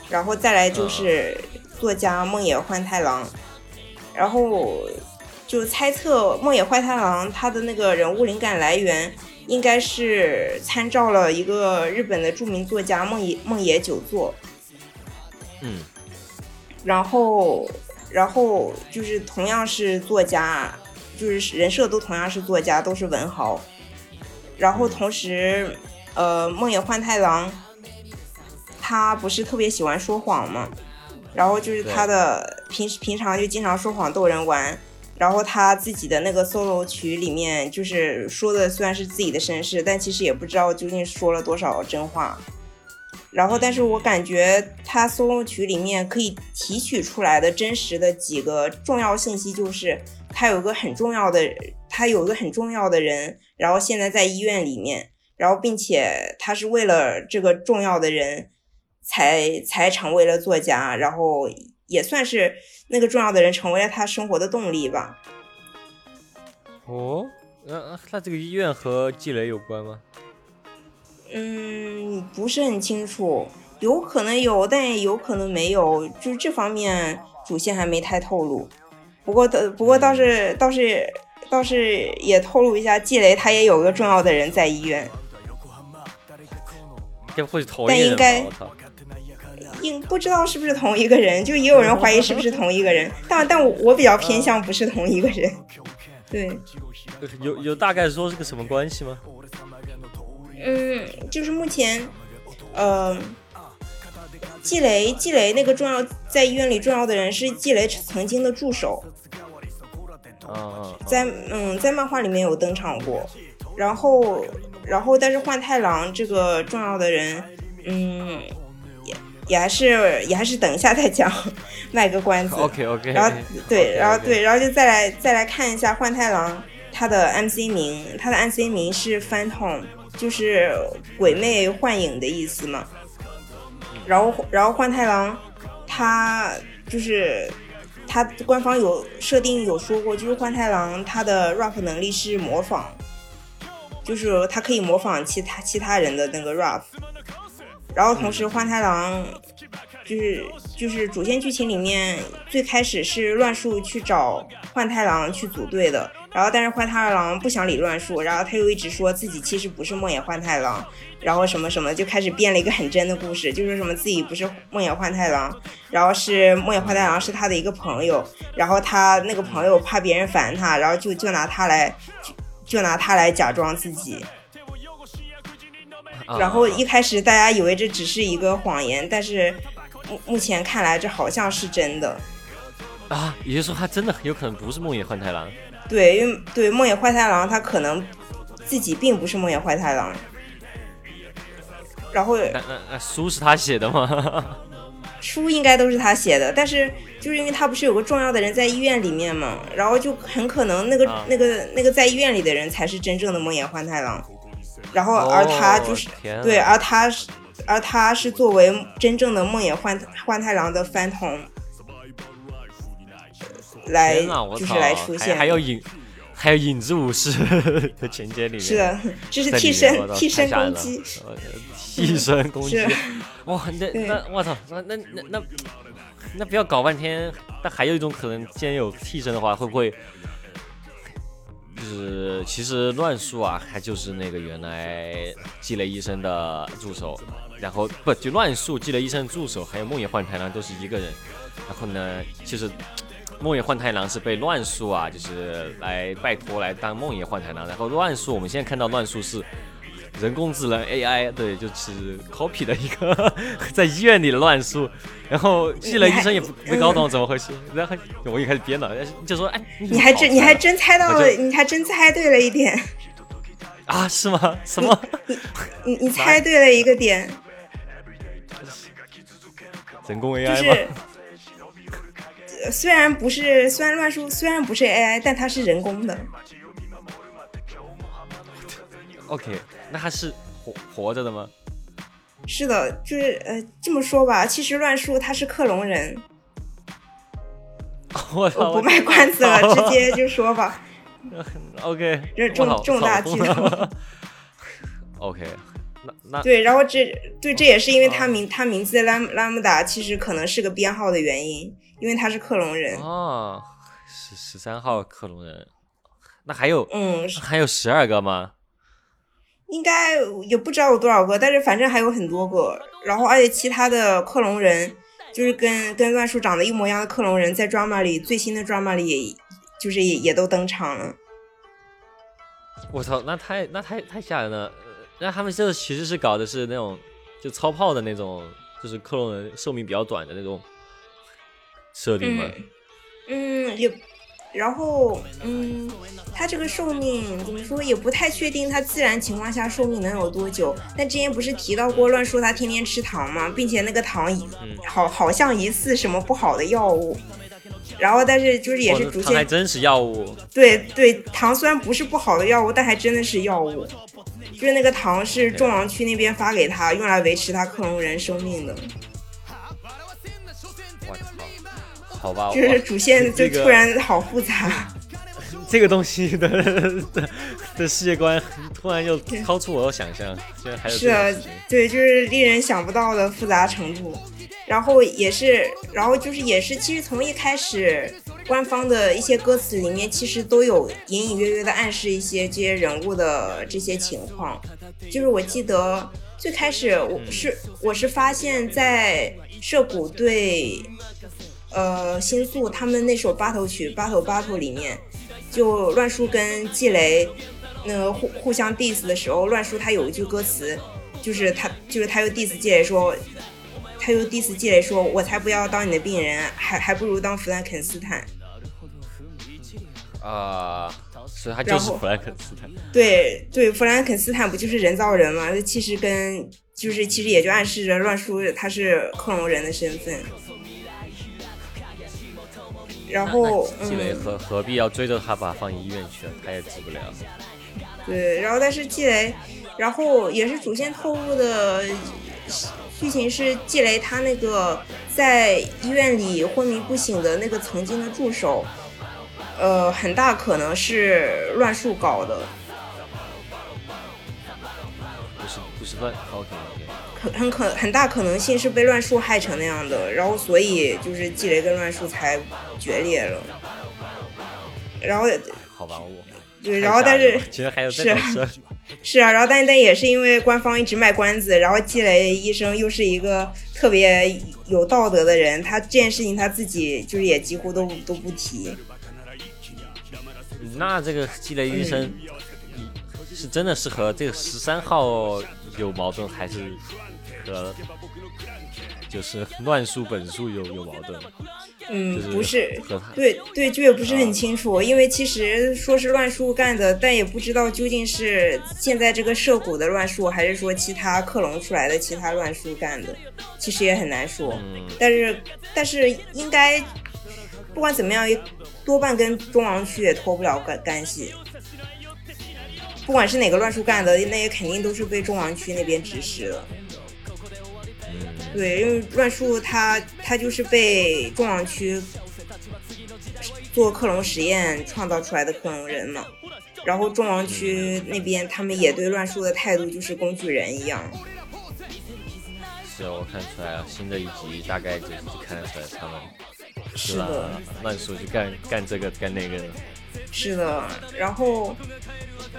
Speaker 3: 然后再来就是作家梦野幻太郎，然后就猜测梦野幻太郎他的那个人物灵感来源应该是参照了一个日本的著名作家梦野梦野久作，
Speaker 2: 嗯。
Speaker 3: 然后，然后就是同样是作家，就是人设都同样是作家，都是文豪。然后同时，呃，梦野幻太郎，他不是特别喜欢说谎嘛，然后就是他的平时平常就经常说谎逗人玩。然后他自己的那个 solo 曲里面，就是说的虽然是自己的身世，但其实也不知道究竟说了多少真话。然后，但是我感觉他 solo 曲里面可以提取出来的真实的几个重要信息，就是他有一个很重要的，他有一个很重要的人，然后现在在医院里面，然后并且他是为了这个重要的人才才成为了作家，然后也算是那个重要的人成为了他生活的动力吧。
Speaker 2: 哦，那那这个医院和季雷有关吗？
Speaker 3: 嗯，不是很清楚，有可能有，但也有可能没有，就是这方面主线还没太透露。不过的，不过倒是倒是倒是也透露一下，季雷他也有个重要的人在医院，
Speaker 2: 该不会是同一个人吧？
Speaker 3: 但应该！应不知道是不是同一个人，就也有人怀疑是不是同一个人，但但我我比较偏向不是同一个人。对，
Speaker 2: 有有大概说是个什么关系吗？
Speaker 3: 嗯，就是目前，呃，季雷季雷那个重要在医院里重要的人是季雷曾经的助手，在嗯在漫画里面有登场过，然后然后但是幻太郎这个重要的人，嗯，也也还是也还是等一下再讲，卖个关子。
Speaker 2: OK OK。
Speaker 3: 然后对，然后对，然后就再来再来看一下幻太郎他的 MC 名，他的 MC 名是 Phantom，就是鬼魅幻影的意思嘛。然后然后幻太郎他就是他官方有设定有说过，就是幻太郎他的 rap 能力是模仿，就是他可以模仿其他其他人的那个 rap。然后同时幻太郎就是就是主线剧情里面最开始是乱树去找幻太郎去组队的，然后但是幻太郎不想理乱树，然后他又一直说自己其实不是梦魇幻太郎，然后什么什么就开始编了一个很真的故事，就说什么自己不是梦魇幻太郎，然后是梦魇幻太郎是他的一个朋友，然后他那个朋友怕别人烦他，然后就就拿他来就就拿他来假装自己。
Speaker 2: 啊
Speaker 3: 然后一开始大家以为这只是一个谎言，但是目目前看来这好像是真的。
Speaker 2: 啊，也就是说他真的很有可能不是梦魇幻太郎。
Speaker 3: 对，因为对梦魇坏太郎他可能自己并不是梦魇坏太郎，然后
Speaker 2: 那那那书是他写的吗？
Speaker 3: 书应该都是他写的，但是就是因为他不是有个重要的人在医院里面嘛，然后就很可能那个、
Speaker 2: 啊
Speaker 3: 那个那个在医院里的人才是真正的梦魇幻太郎，然后而他就是、对，而他是而他是作为真正的梦魇幻幻太郎的番同来就是
Speaker 2: 操，
Speaker 3: 来出现，
Speaker 2: 还还有影，还有影子武士的 情节里面。
Speaker 3: 是的，这是替身替身攻击，
Speaker 2: 呃替身攻击，哇，那那我操，那那那那那不要搞半天。那还有一种可能，既然有替身的话，会不会就是其实乱树啊，他就是那个原来积雷医生的助手，然后不就乱树积雷医生的助手，还有梦魇幻太郎都是一个人。然后呢，其实梦魇幻太郎是被乱树啊，就是来拜托来当梦魇幻太郎。然后乱树，我们现在看到乱树是人工智能 AI，对，就是 copy 的一个在医院里的乱树。然后记了医生也不没搞懂怎么回事，然后我一开始编了，就说哎，
Speaker 3: 你还真你还真猜到了，你还真猜对了一点，
Speaker 2: 啊是吗？什么？
Speaker 3: 你你猜对了一个点，
Speaker 2: 人工 AI
Speaker 3: 是
Speaker 2: 吗？
Speaker 3: 呃虽然不是虽然乱数虽然不是 AI，但它是人工的
Speaker 2: ，OK，那它是活活着的吗？
Speaker 3: 是的，就是呃这么说吧，其实乱数他是克隆人，
Speaker 2: 我操！
Speaker 3: 我不卖关子了，直接就说吧，
Speaker 2: OK，
Speaker 3: 这重重大剧透。
Speaker 2: OK，那那
Speaker 3: 对，然后这对这也是因为他名他名字拉姆拉姆达其实可能是个编号的原因，因为他是克隆人，
Speaker 2: 哦，十十三号克隆人，那还有
Speaker 3: 嗯，
Speaker 2: 还有十二个吗？
Speaker 3: 应该也不知道有多少个，但是反正还有很多个。然后，而且其他的克隆人，就是跟跟乱树长得一模一样的克隆人，在 drama 里最新的 drama 里也，就是也也都登场了。
Speaker 2: 我操，那太那太太吓人了。呃那他们这其实是搞的是那种就操炮的那种，就是克隆人寿命比较短的那种设定吗？
Speaker 3: 嗯，也，然后嗯，他这个寿命怎么说也不太确定，他自然情况下寿命能有多久。但之前不是提到过乱说他天天吃糖吗？并且那个糖
Speaker 2: 嗯
Speaker 3: 好好像疑似什么不好的药物。然后，但是就是也是
Speaker 2: 哦
Speaker 3: 逐渐
Speaker 2: 它还真是药物。
Speaker 3: 对对，糖虽然不是不好的药物，但还真的是药物。就是那个糖是众王区那边发给他，用来维持他克隆人生命的。
Speaker 2: 好吧，
Speaker 3: 就是主线就突然好复杂。
Speaker 2: 这个东西的的的世界观突然又超出我的想象，竟然还有
Speaker 3: 是的
Speaker 2: 这种事情。，
Speaker 3: 对，就是令人想不到的复杂程度。然后也是，然后就是也是，其实从一开始，官方的一些歌词里面，其实都有隐隐约约的暗示一些这些人物的这些情况。就是我记得最开始我是我是发现，在涉谷对呃新宿他们那首八头曲《Battle Battle》里面，就乱叔跟季雷那个互互相 diss 的时候，乱叔他有一句歌词，就是他就是他又 diss 季雷说，他又 diss 季雷说，我才不要当你的病人，还还不如当弗兰肯斯坦。
Speaker 2: 啊、所以他就是弗兰肯斯坦。
Speaker 3: 对对，弗兰肯斯坦不就是人造人吗？这其实跟就是其实也就暗示着乱叔他是克隆人的身份。然后，
Speaker 2: 季雷
Speaker 3: 嗯，
Speaker 2: 何何必要追着他把他放医院去？他也治不了。
Speaker 3: 对，然后但是季雷，然后也是主线透露的剧情是季雷他那个在医院里昏迷不醒的那个曾经的助手，呃，很大可能是乱树搞的，
Speaker 2: 不是不是乱，OK
Speaker 3: 可很可很大可能性是被乱树害成那样的，然后所以就是季雷跟乱树才决裂了，然后
Speaker 2: 好吧，我
Speaker 3: 对，然后但是
Speaker 2: 其实还有这
Speaker 3: 是是啊，然后但但也是因为官方一直卖关子，然后季雷医生又是一个特别有道德的人，他这件事情他自己就是也几乎都都不提。
Speaker 2: 那这个季雷医生是真的是和这个十三号有矛盾，还是和就是乱树本树有有矛盾？
Speaker 3: 嗯，不是对对，这也不是很清楚，因为其实说是乱树干的，但也不知道究竟是现在这个涉谷的乱树，还是说其他克隆出来的其他乱树干的，其实也很难说。
Speaker 2: 嗯，
Speaker 3: 但是但是应该不管怎么样，也多半跟中王区也脱不了干干系。不管是哪个乱树干的，那也肯定都是被中王区那边指使的。对，因为乱树他他就是被众王区做克隆实验创造出来的克隆人嘛。然后众王区那边他们也对乱树的态度就是工具人一样。
Speaker 2: 是我看出来了，新的一集大概就是看得出来他们
Speaker 3: 是的，
Speaker 2: 乱树就干干这个干那个的，
Speaker 3: 是的，然后，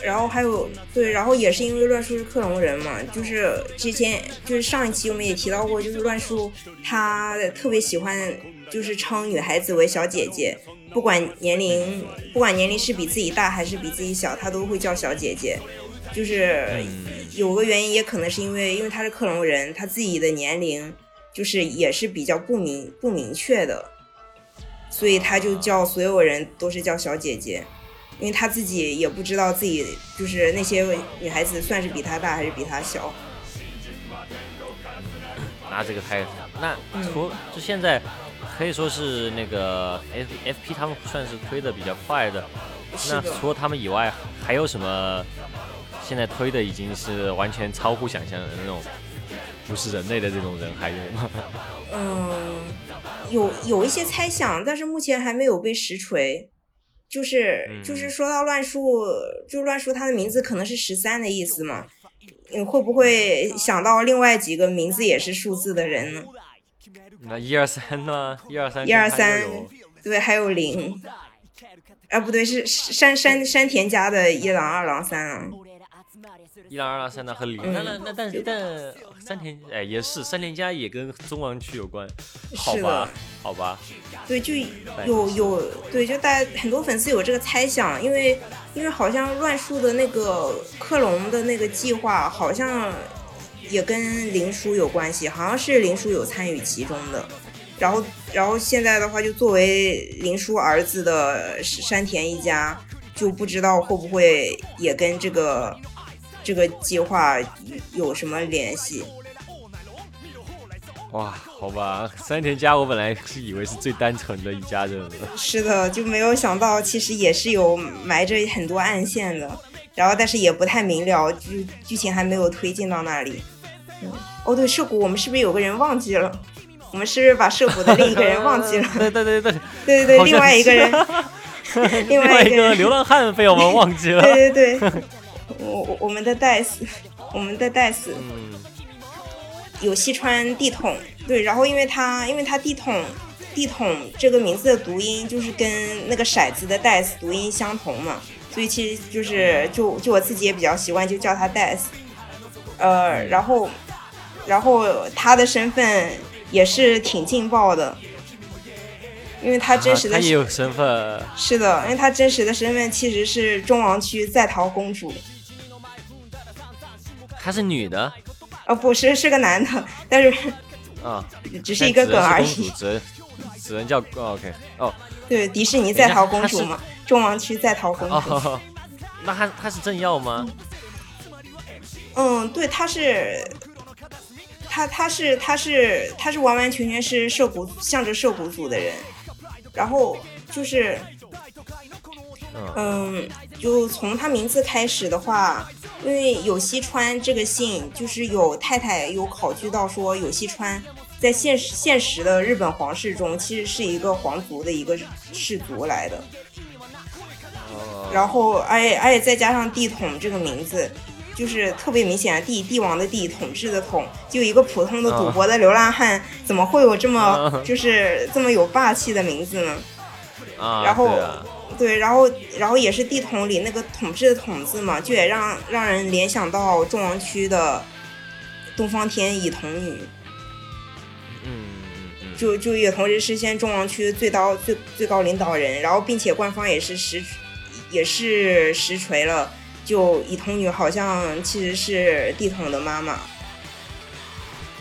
Speaker 3: 然后还有对，然后也是因为乱叔是克隆人嘛，就是之前就是上一期我们也提到过，就是乱叔他特别喜欢就是称女孩子为小姐姐，不管年龄不管年龄是比自己大还是比自己小，他都会叫小姐姐。就是有个原因，也可能是因为因为他是克隆人，他自己的年龄就是也是比较不明不明确的。所以他就叫所有人都是叫小姐姐，因为他自己也不知道自己就是那些女孩子算是比他大还是比他小。
Speaker 2: 那这个太那
Speaker 3: 嗯
Speaker 2: 除就现在可以说是那个 F F P 他们算是推的比较快的，那除了他们以外，还有什么现在推的已经是完全超乎想象的那种不是人类的这种人还有吗？
Speaker 3: 嗯，有有一些猜想，但是目前还没有被实锤。就是
Speaker 2: 嗯
Speaker 3: 就是说到乱数，就乱数，它的名字可能是十三的意思嘛？你会不会想到另外几个名字也是数字的人呢？
Speaker 2: 那一二三呢？一二三，
Speaker 3: 一二三，对，还有零。啊，不对，是是山山山田家的一郎、二郎、三郎。
Speaker 2: 一郎、二郎、三郎和零。
Speaker 3: 嗯
Speaker 2: 那那那但是但山田哎也是山田家也跟中王区有关，好
Speaker 3: 是
Speaker 2: 吧
Speaker 3: 的，
Speaker 2: 好吧，
Speaker 3: 对，就有有对，就大家很多粉丝有这个猜想，因为因为好像乱树的那个克隆的那个计划好像也跟林叔有关系，好像是林叔有参与其中的。然后然后现在的话，就作为林叔儿子的山田一家，就不知道会不会也跟这个这个计划有什么联系。
Speaker 2: 哇，好吧，三田家我本来是以为是最单纯的一家人了。
Speaker 3: 是的，就没有想到其实也是有埋着很多暗线的，然后但是也不太明了，剧剧情还没有推进到那里。嗯，哦对，涉谷我们是不是有个人忘记了？我们是不是把涉谷的另一个人忘记了？
Speaker 2: 对对对对，
Speaker 3: 对对对，另外一个人，另
Speaker 2: 另外一个流浪汉被我们忘记了。
Speaker 3: 对对对，我我我们的戴斯，我们的戴斯
Speaker 2: 嗯，
Speaker 3: 有西川地统，对，然后因为他因为他地统地统这个名字的读音就是跟那个骰子的 dice 读音相同嘛，所以其实就是就就我自己也比较习惯就叫他 dice，呃，然后然后他的身份也是挺劲爆的，因为他真实的
Speaker 2: 啊他也有身份，
Speaker 3: 是的，因为他真实的身份其实是中王区在逃公主，
Speaker 2: 她是女的
Speaker 3: 呃，不是是个男的，但是
Speaker 2: 啊，
Speaker 3: 只是一个梗而已。
Speaker 2: 只能只能叫哦 OK 哦
Speaker 3: 对，迪士尼在逃公主嘛，中王区在逃公主。
Speaker 2: 哦，那他他是政要吗？
Speaker 3: 嗯，对，他是，他他是他是他是完完全全是涉谷向着涉谷组的人，然后就是，
Speaker 2: 嗯
Speaker 3: 嗯，就从他名字开始的话，因为有西川这个姓，就是有太太有考据到说有西川在现实现实的日本皇室中，其实是一个皇族的一个氏族来的。
Speaker 2: 哦
Speaker 3: 然后，而且而且再加上帝统这个名字，就是特别明显，帝帝王的帝，统治的统，就一个普通的赌博的流浪汉，怎么会有这么
Speaker 2: 啊
Speaker 3: 就是这么有霸气的名字呢？
Speaker 2: 啊，
Speaker 3: 然后
Speaker 2: 对
Speaker 3: 然后然后也是地桶里那个统治的统字嘛，就也让让人联想到中王区的东方天乙童女，
Speaker 2: 嗯嗯嗯，
Speaker 3: 就就也同时实现在中王区最高最最高领导人，然后并且官方也是实也是实锤了，就乙童女好像其实是地桶的妈妈，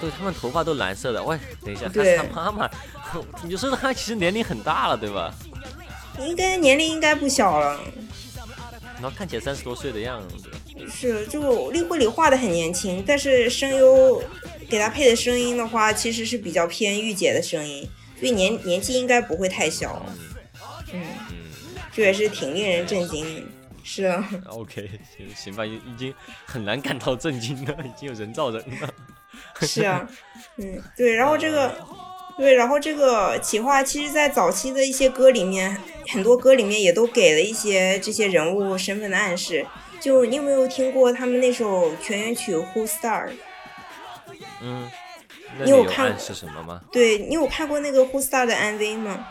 Speaker 2: 对他们头发都蓝色的。喂，等一下，他
Speaker 3: 对
Speaker 2: 他妈妈，你就说她其实年龄很大了，对吧？
Speaker 3: 应该年龄应该不小了。
Speaker 2: 然后看起来三十多岁的样子。
Speaker 3: 是，就立绘里画的很年轻，但是声优给他配的声音的话，其实是比较偏御姐的声音，所以年年纪应该不会太小。嗯，
Speaker 2: 嗯
Speaker 3: 这也是挺令人震惊的。是啊，，
Speaker 2: OK，行行吧，已已经很难感到震惊了，已经有人造人了。
Speaker 3: 是啊，嗯，对，然后这个。对，然后这个企划，其实，在早期的一些歌里面，很多歌里面也都给了一些这些人物身份的暗示。就你有没有听过他们那首全员曲《Who Star》？
Speaker 2: 嗯，
Speaker 3: 你有看
Speaker 2: 里有暗示什么吗？
Speaker 3: 对你有看过那个《Who Star》的 MV 吗？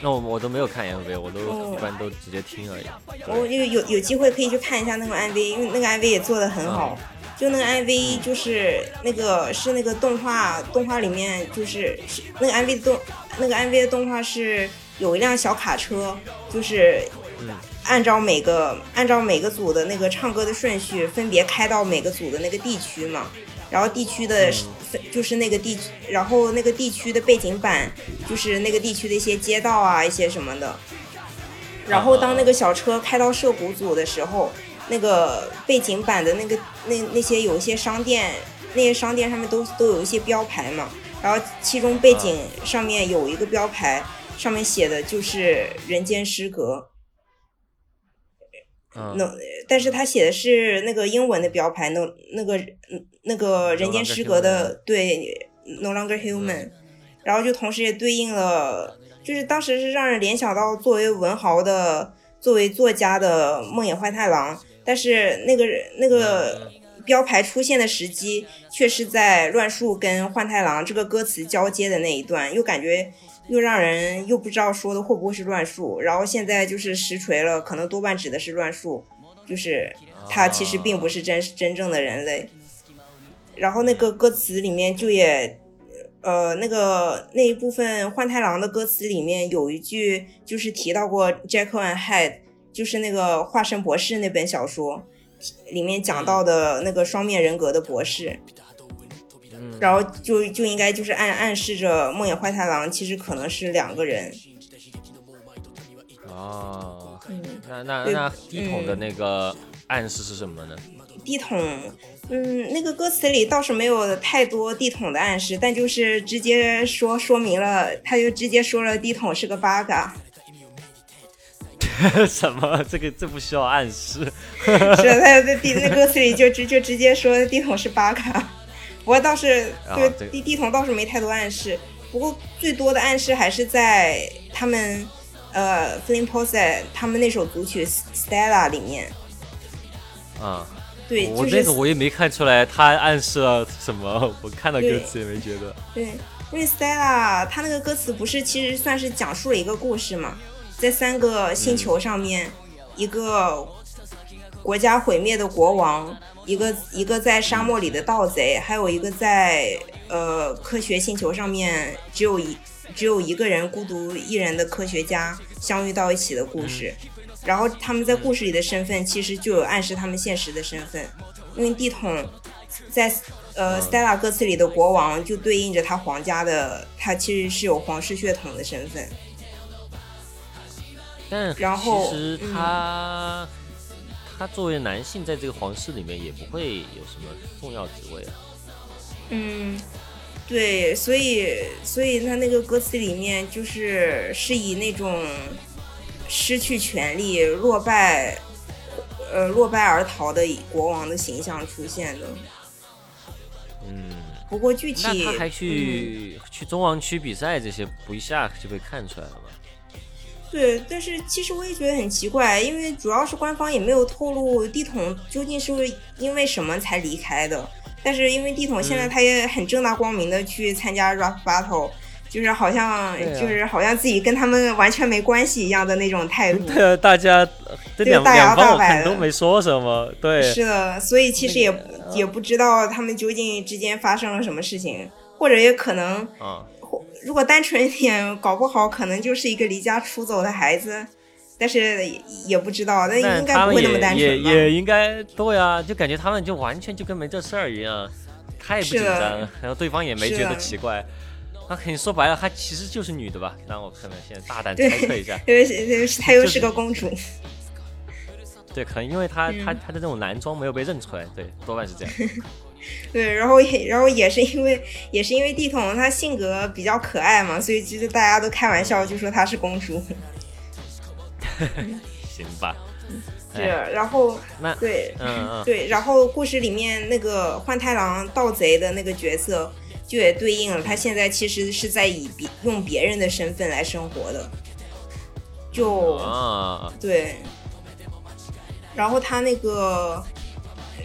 Speaker 2: 那我我都没有看 MV，我都
Speaker 3: 哦
Speaker 2: 一般都直接听而已。
Speaker 3: 我有有有机会可以去看一下那个 MV，因为那个 MV 也做的很好。就那个 MV 就是那个是那个动画动画里面就是是那个 MV 的动那个 MV 的动画是有一辆小卡车，就是
Speaker 2: 嗯
Speaker 3: 按照每个按照每个组的那个唱歌的顺序分别开到每个组的那个地区嘛。然后地区的分就是那个地区，然后那个地区的背景板就是那个地区的一些街道啊，一些什么的。然后当那个小车开到涉谷组的时候，那个背景板的那个那那些有一些商店，那些商店上面都都有一些标牌嘛。然后其中背景上面有一个标牌，上面写的就是“人间失格”。
Speaker 2: 嗯，
Speaker 3: 那但是他写的是那个英文的标牌，那那个嗯那个人间失格的对 no longer human，然后就同时也对应了，就是当时是让人联想到作为文豪的、作为作家的梦野坏太郎，但是那个那个标牌出现的时机却是在乱树跟幻太郎这个歌词交接的那一段，又感觉。又让人又不知道说的会不会是乱树，然后现在就是实锤了，可能多半指的是乱树，就是他其实并不是真真正的人类。然后那个歌词里面就也，呃，那个那一部分幻太郎的歌词里面有一句就是提到过 Jekyll and Hyde，就是那个化身博士那本小说里面讲到的那个双面人格的博士。然后就就应该就是暗暗示着梦野坏太郎其实可能是两个人，
Speaker 2: 哦，
Speaker 3: 嗯，
Speaker 2: 那那那地桶的那个暗示是什么呢？
Speaker 3: 地桶，嗯，那个歌词里倒是没有太多地桶的暗示，但就是直接说说明了，他就直接说了地桶是个 bug，
Speaker 2: 什么？这个这不需要暗示。
Speaker 3: 是的，他在地那歌词里就直就直接说地桶是巴卡不过倒是对
Speaker 2: 啊这
Speaker 3: 地地桶倒是没太多暗示，不过最多的暗示还是在他们呃 Flame p o s e 他们那首组曲 Stella 里面，
Speaker 2: 啊、
Speaker 3: 对，
Speaker 2: 我
Speaker 3: 就是
Speaker 2: 那个我也没看出来他暗示了什么，我看到歌词也没觉得。
Speaker 3: 对，因为 Stella 他那个歌词不是其实算是讲述了一个故事嘛，在三个星球上面，一个国家毁灭的国王，一个一个在沙漠里的盗贼，还有一个在呃科学星球上面只有一只有一个人孤独一人的科学家相遇到一起的故事。然后他们在故事里的身份其实就有暗示他们现实的身份，因为地桶在呃 Stella 歌词里的国王就对应着他皇家的，他其实是有皇室血统的身份。
Speaker 2: 但
Speaker 3: 然后
Speaker 2: 其实
Speaker 3: 嗯
Speaker 2: 他、他作为男性，在这个皇室里面也不会有什么重要职位啊。
Speaker 3: 嗯，对，所以所以他那个歌词里面就是是以那种失去权力、落败，呃落败而逃的国王的形象出现的。
Speaker 2: 嗯，
Speaker 3: 不过具体
Speaker 2: 那他还去、去中王区比赛这些，不一下就被看出来了吗？
Speaker 3: 对，但是其实我也觉得很奇怪，因为主要是官方也没有透露地桶究竟是因为什么才离开的。但是因为地桶现在
Speaker 2: 嗯
Speaker 3: 他也很正大光明的去参加 rap battle，就是好像、
Speaker 2: 啊
Speaker 3: 就是好像自己跟他们完全没关系一样的那种态度。
Speaker 2: 对啊，大家这两
Speaker 3: 大摇大摆的
Speaker 2: 都没说什么，对，
Speaker 3: 是的，所以其实也、
Speaker 2: 那个
Speaker 3: 也不知道他们究竟之间发生了什么事情，或者也可能，如果单纯一点，搞不好可能就是一个离家出走的孩子，但是也也不知道，那
Speaker 2: 但
Speaker 3: 应该不会那么单纯吧？
Speaker 2: 也应该对啊，就感觉他们就完全就跟没这事儿一样，太不紧张，然后对方也没觉得奇怪。那肯定说白了，她其实就是女的吧？那我可能现在大胆
Speaker 3: 对
Speaker 2: 猜测一下，
Speaker 3: 因为因为她又
Speaker 2: 是
Speaker 3: 是个公主，
Speaker 2: 对，可能因为她
Speaker 3: 嗯
Speaker 2: 她她的这种男装没有被认出来，对，多半是这样。
Speaker 3: 对，然后也然后也是因为也是因为地桶她性格比较可爱嘛，所以其实大家都开玩笑就说她是公主。
Speaker 2: 行吧，
Speaker 3: 是，
Speaker 2: 哎
Speaker 3: 然后对，
Speaker 2: 嗯嗯，
Speaker 3: 对，然后故事里面那个幻太郎盗贼的那个角色，就也对应了他现在其实是在以别用别人的身份来生活的，就
Speaker 2: 啊，
Speaker 3: 对。然后他那个，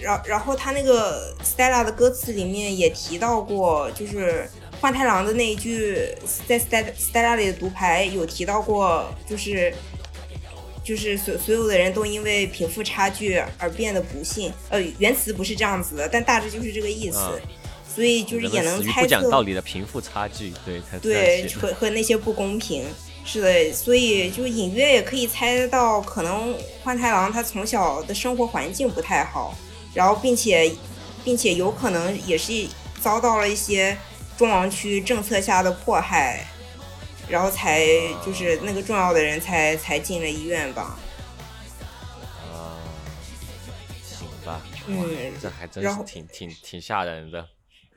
Speaker 3: 然然后他那个 Stella 的歌词里面也提到过，就是幻太郎的那一句在 Stella Stella 里的独白有提到过，就是就是所所有的人都因为贫富差距而变得不幸。呃，原词不是这样子的，但大致就是这个意思。
Speaker 2: 啊
Speaker 3: 所以就是也能猜测，
Speaker 2: 不讲道理的贫富差距，对，
Speaker 3: 对和和那些不公平。是的，所以就隐约也可以猜得到，可能幻太郎他从小的生活环境不太好，然后并且并且有可能也是遭到了一些中王区政策下的迫害，然后才就是那个重要的人才才进了医院吧。
Speaker 2: 啊，行吧，
Speaker 3: 嗯
Speaker 2: 这还真是挺挺挺吓人的。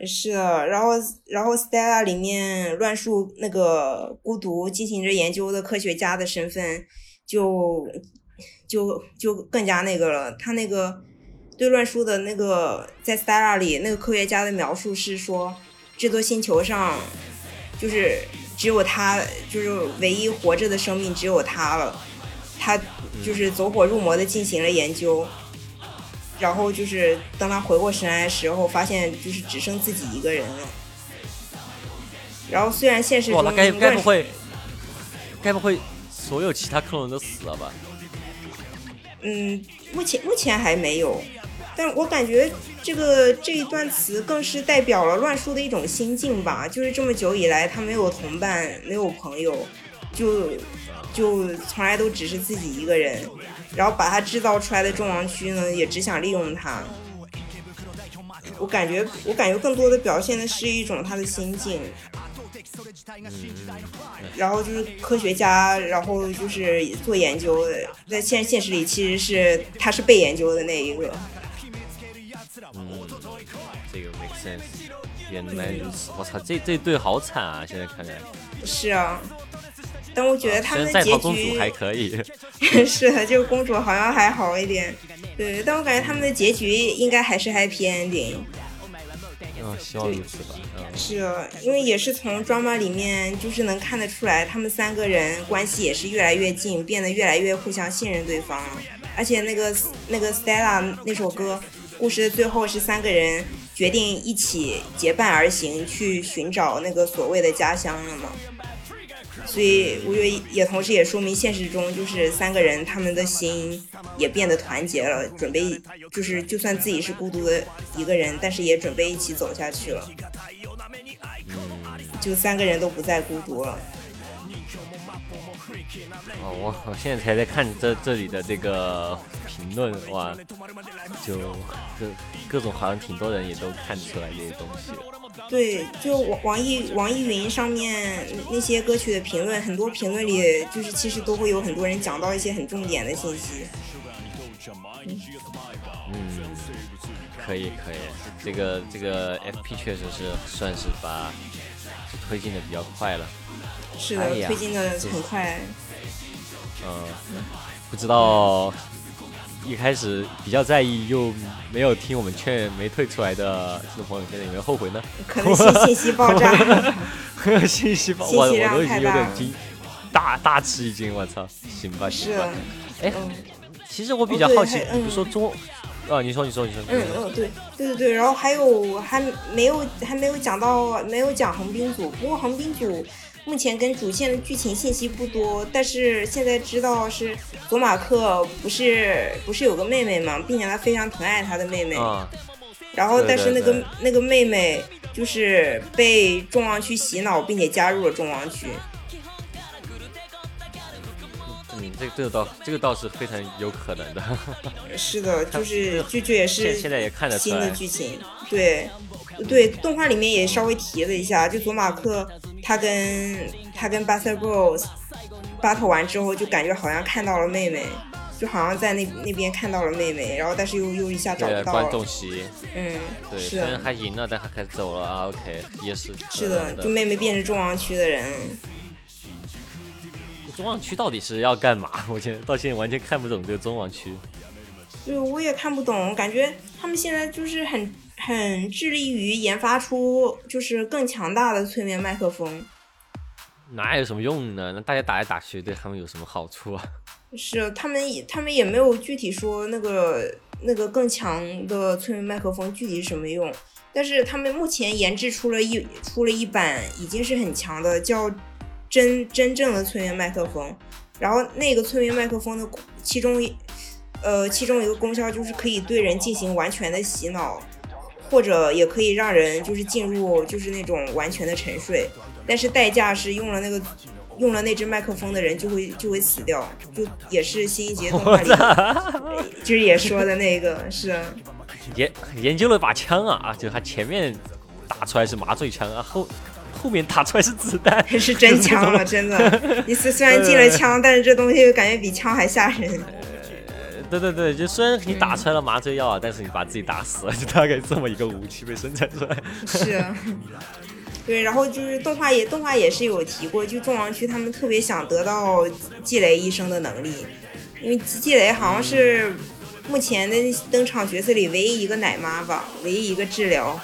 Speaker 3: 是的，然后然后 Stella 里面乱树那个孤独进行着研究的科学家的身份就就就更加那个了。他那个对乱书的那个在 Stella 里那个科学家的描述是说，这座星球上就是只有他，就是唯一活着的生命只有他了。他就是走火入魔的进行了研究。然后就是当他回过神来的时候，发现就是只剩自己一个人了。然后虽然现实，中
Speaker 2: 那该该不会，该不会所有其他克隆人都死了吧？
Speaker 3: 嗯，目前目前还没有，但我感觉这个这一段词更是代表了乱叔的一种心境吧。就是这么久以来，他没有同伴，没有朋友，就就从来都只是自己一个人。然后把他制造出来的众王区呢，也只想利用他。我感觉，我感觉更多的表现的是一种他的心境。然后就是科学家，然后就是做研究的，在现现实里其实是他是被研究的那一个。
Speaker 2: 嗯，这个 make sense。原来如此，我操，这这对好惨啊！现在看来，
Speaker 3: 是啊，但我觉得他们的结局
Speaker 2: 还可以，
Speaker 3: 是的，这个公主好像还好一点。对，但我感觉他们的结局应该还是 happy ending。
Speaker 2: 嗯，希望如此吧。嗯，
Speaker 3: 是啊，因为也是从 drama 里面就是能看得出来，他们三个人关系也是越来越近，变得越来越互相信任对方了。而且那个那个 Stella 那首歌，故事的最后是三个人决定一起结伴而行，去寻找那个所谓的家乡了嘛。所以我觉得也同时也说明现实中就是三个人他们的心也变得团结了，准备就是就算自己是孤独的一个人，但是也准备一起走下去了。就三个人都不再孤独了。
Speaker 2: 哦，我我现在才在看这这里的这个评论，哇，就各各种好像挺多人也都看出来这些东西。
Speaker 3: 对，就网网易网易云上面那些歌曲的评论，很多评论里就是其实都会有很多人讲到一些很重点的信息。
Speaker 2: 嗯，可以可以，这个这个 FP 确实是算是把推进的比较快了。
Speaker 3: 是的，
Speaker 2: 哎
Speaker 3: 推进的很快。
Speaker 2: 嗯，不知道一开始比较在意又没有听我们劝没退出来的听众朋友，现在有没有后悔呢？
Speaker 3: 可能信 信息爆炸，
Speaker 2: 信息爆，
Speaker 3: 信息
Speaker 2: 我我都已经有点惊，大大吃一惊，我操！行吧，行吧。，哎，
Speaker 3: 嗯
Speaker 2: 其实我比较好奇，
Speaker 3: 还
Speaker 2: 比如说中，啊，你说，你说，你说，
Speaker 3: 嗯嗯，对对对对，然后还有还没有还没有讲到没有讲横滨组，不过横滨组目前跟主线的剧情信息不多，但是现在知道是佐马克不是不是有个妹妹嘛，并且他非常疼爱他的妹妹，
Speaker 2: 啊，
Speaker 3: 然后但是那个那个妹妹就是被众望区洗脑，并且加入了众望区。
Speaker 2: 嗯，这个这个倒这个倒是非常有可能的，
Speaker 3: 是的，就是就这也是
Speaker 2: 现现在也看得
Speaker 3: 新的，剧情，对，对，动画里面也稍微提了一下，就佐马克他跟他跟 Buster Bros battle 完之后，就感觉好像看到了妹妹，就好像在那那边看到了妹妹，然后但是又又一下找不到了，
Speaker 2: 众席，
Speaker 3: 嗯，
Speaker 2: 对，
Speaker 3: 是
Speaker 2: 虽然
Speaker 3: 的，
Speaker 2: 还赢了，但还开始走了啊，OK，也是
Speaker 3: 是的，就妹妹变成中王区的人，
Speaker 2: 中网区到底是要干嘛？我现在到现在完全看不懂这个中网区。
Speaker 3: 对，我也看不懂，感觉他们现在就是很很致力于研发出就是更强大的催眠麦克风。
Speaker 2: 哪有什么用呢？那大家打来打去对他们有什么好处啊？
Speaker 3: 是他们也他们也没有具体说那个那个更强的催眠麦克风具体是什么用，但是他们目前研制出了一出了一版已经是很强的，叫真真正的催眠麦克风。然后那个催眠麦克风的其中一呃其中一个功效就是可以对人进行完全的洗脑，或者也可以让人就是进入就是那种完全的沉睡，但是代价是用了那个用了那只麦克风的人就会就会死掉，就也是新一节动画里就是也说的那个是啊
Speaker 2: 研研究了把枪啊啊，就他前面打出来是麻醉枪啊，后后面打出来是子弹，
Speaker 3: 是真 枪了，真的。你虽虽然进了 枪，但是这东西感觉比枪还吓人。
Speaker 2: 对对对，就虽然你打出来了麻醉药啊，但是你把自己打死了，就大概这么一个武器被生产出来。
Speaker 3: 是啊，对，然后就是动画也动画也是有提过，就众王区他们特别想得到季雷医生的能力，因为季雷好像是目前的登场角色里唯一一个奶妈吧，唯一一个治疗，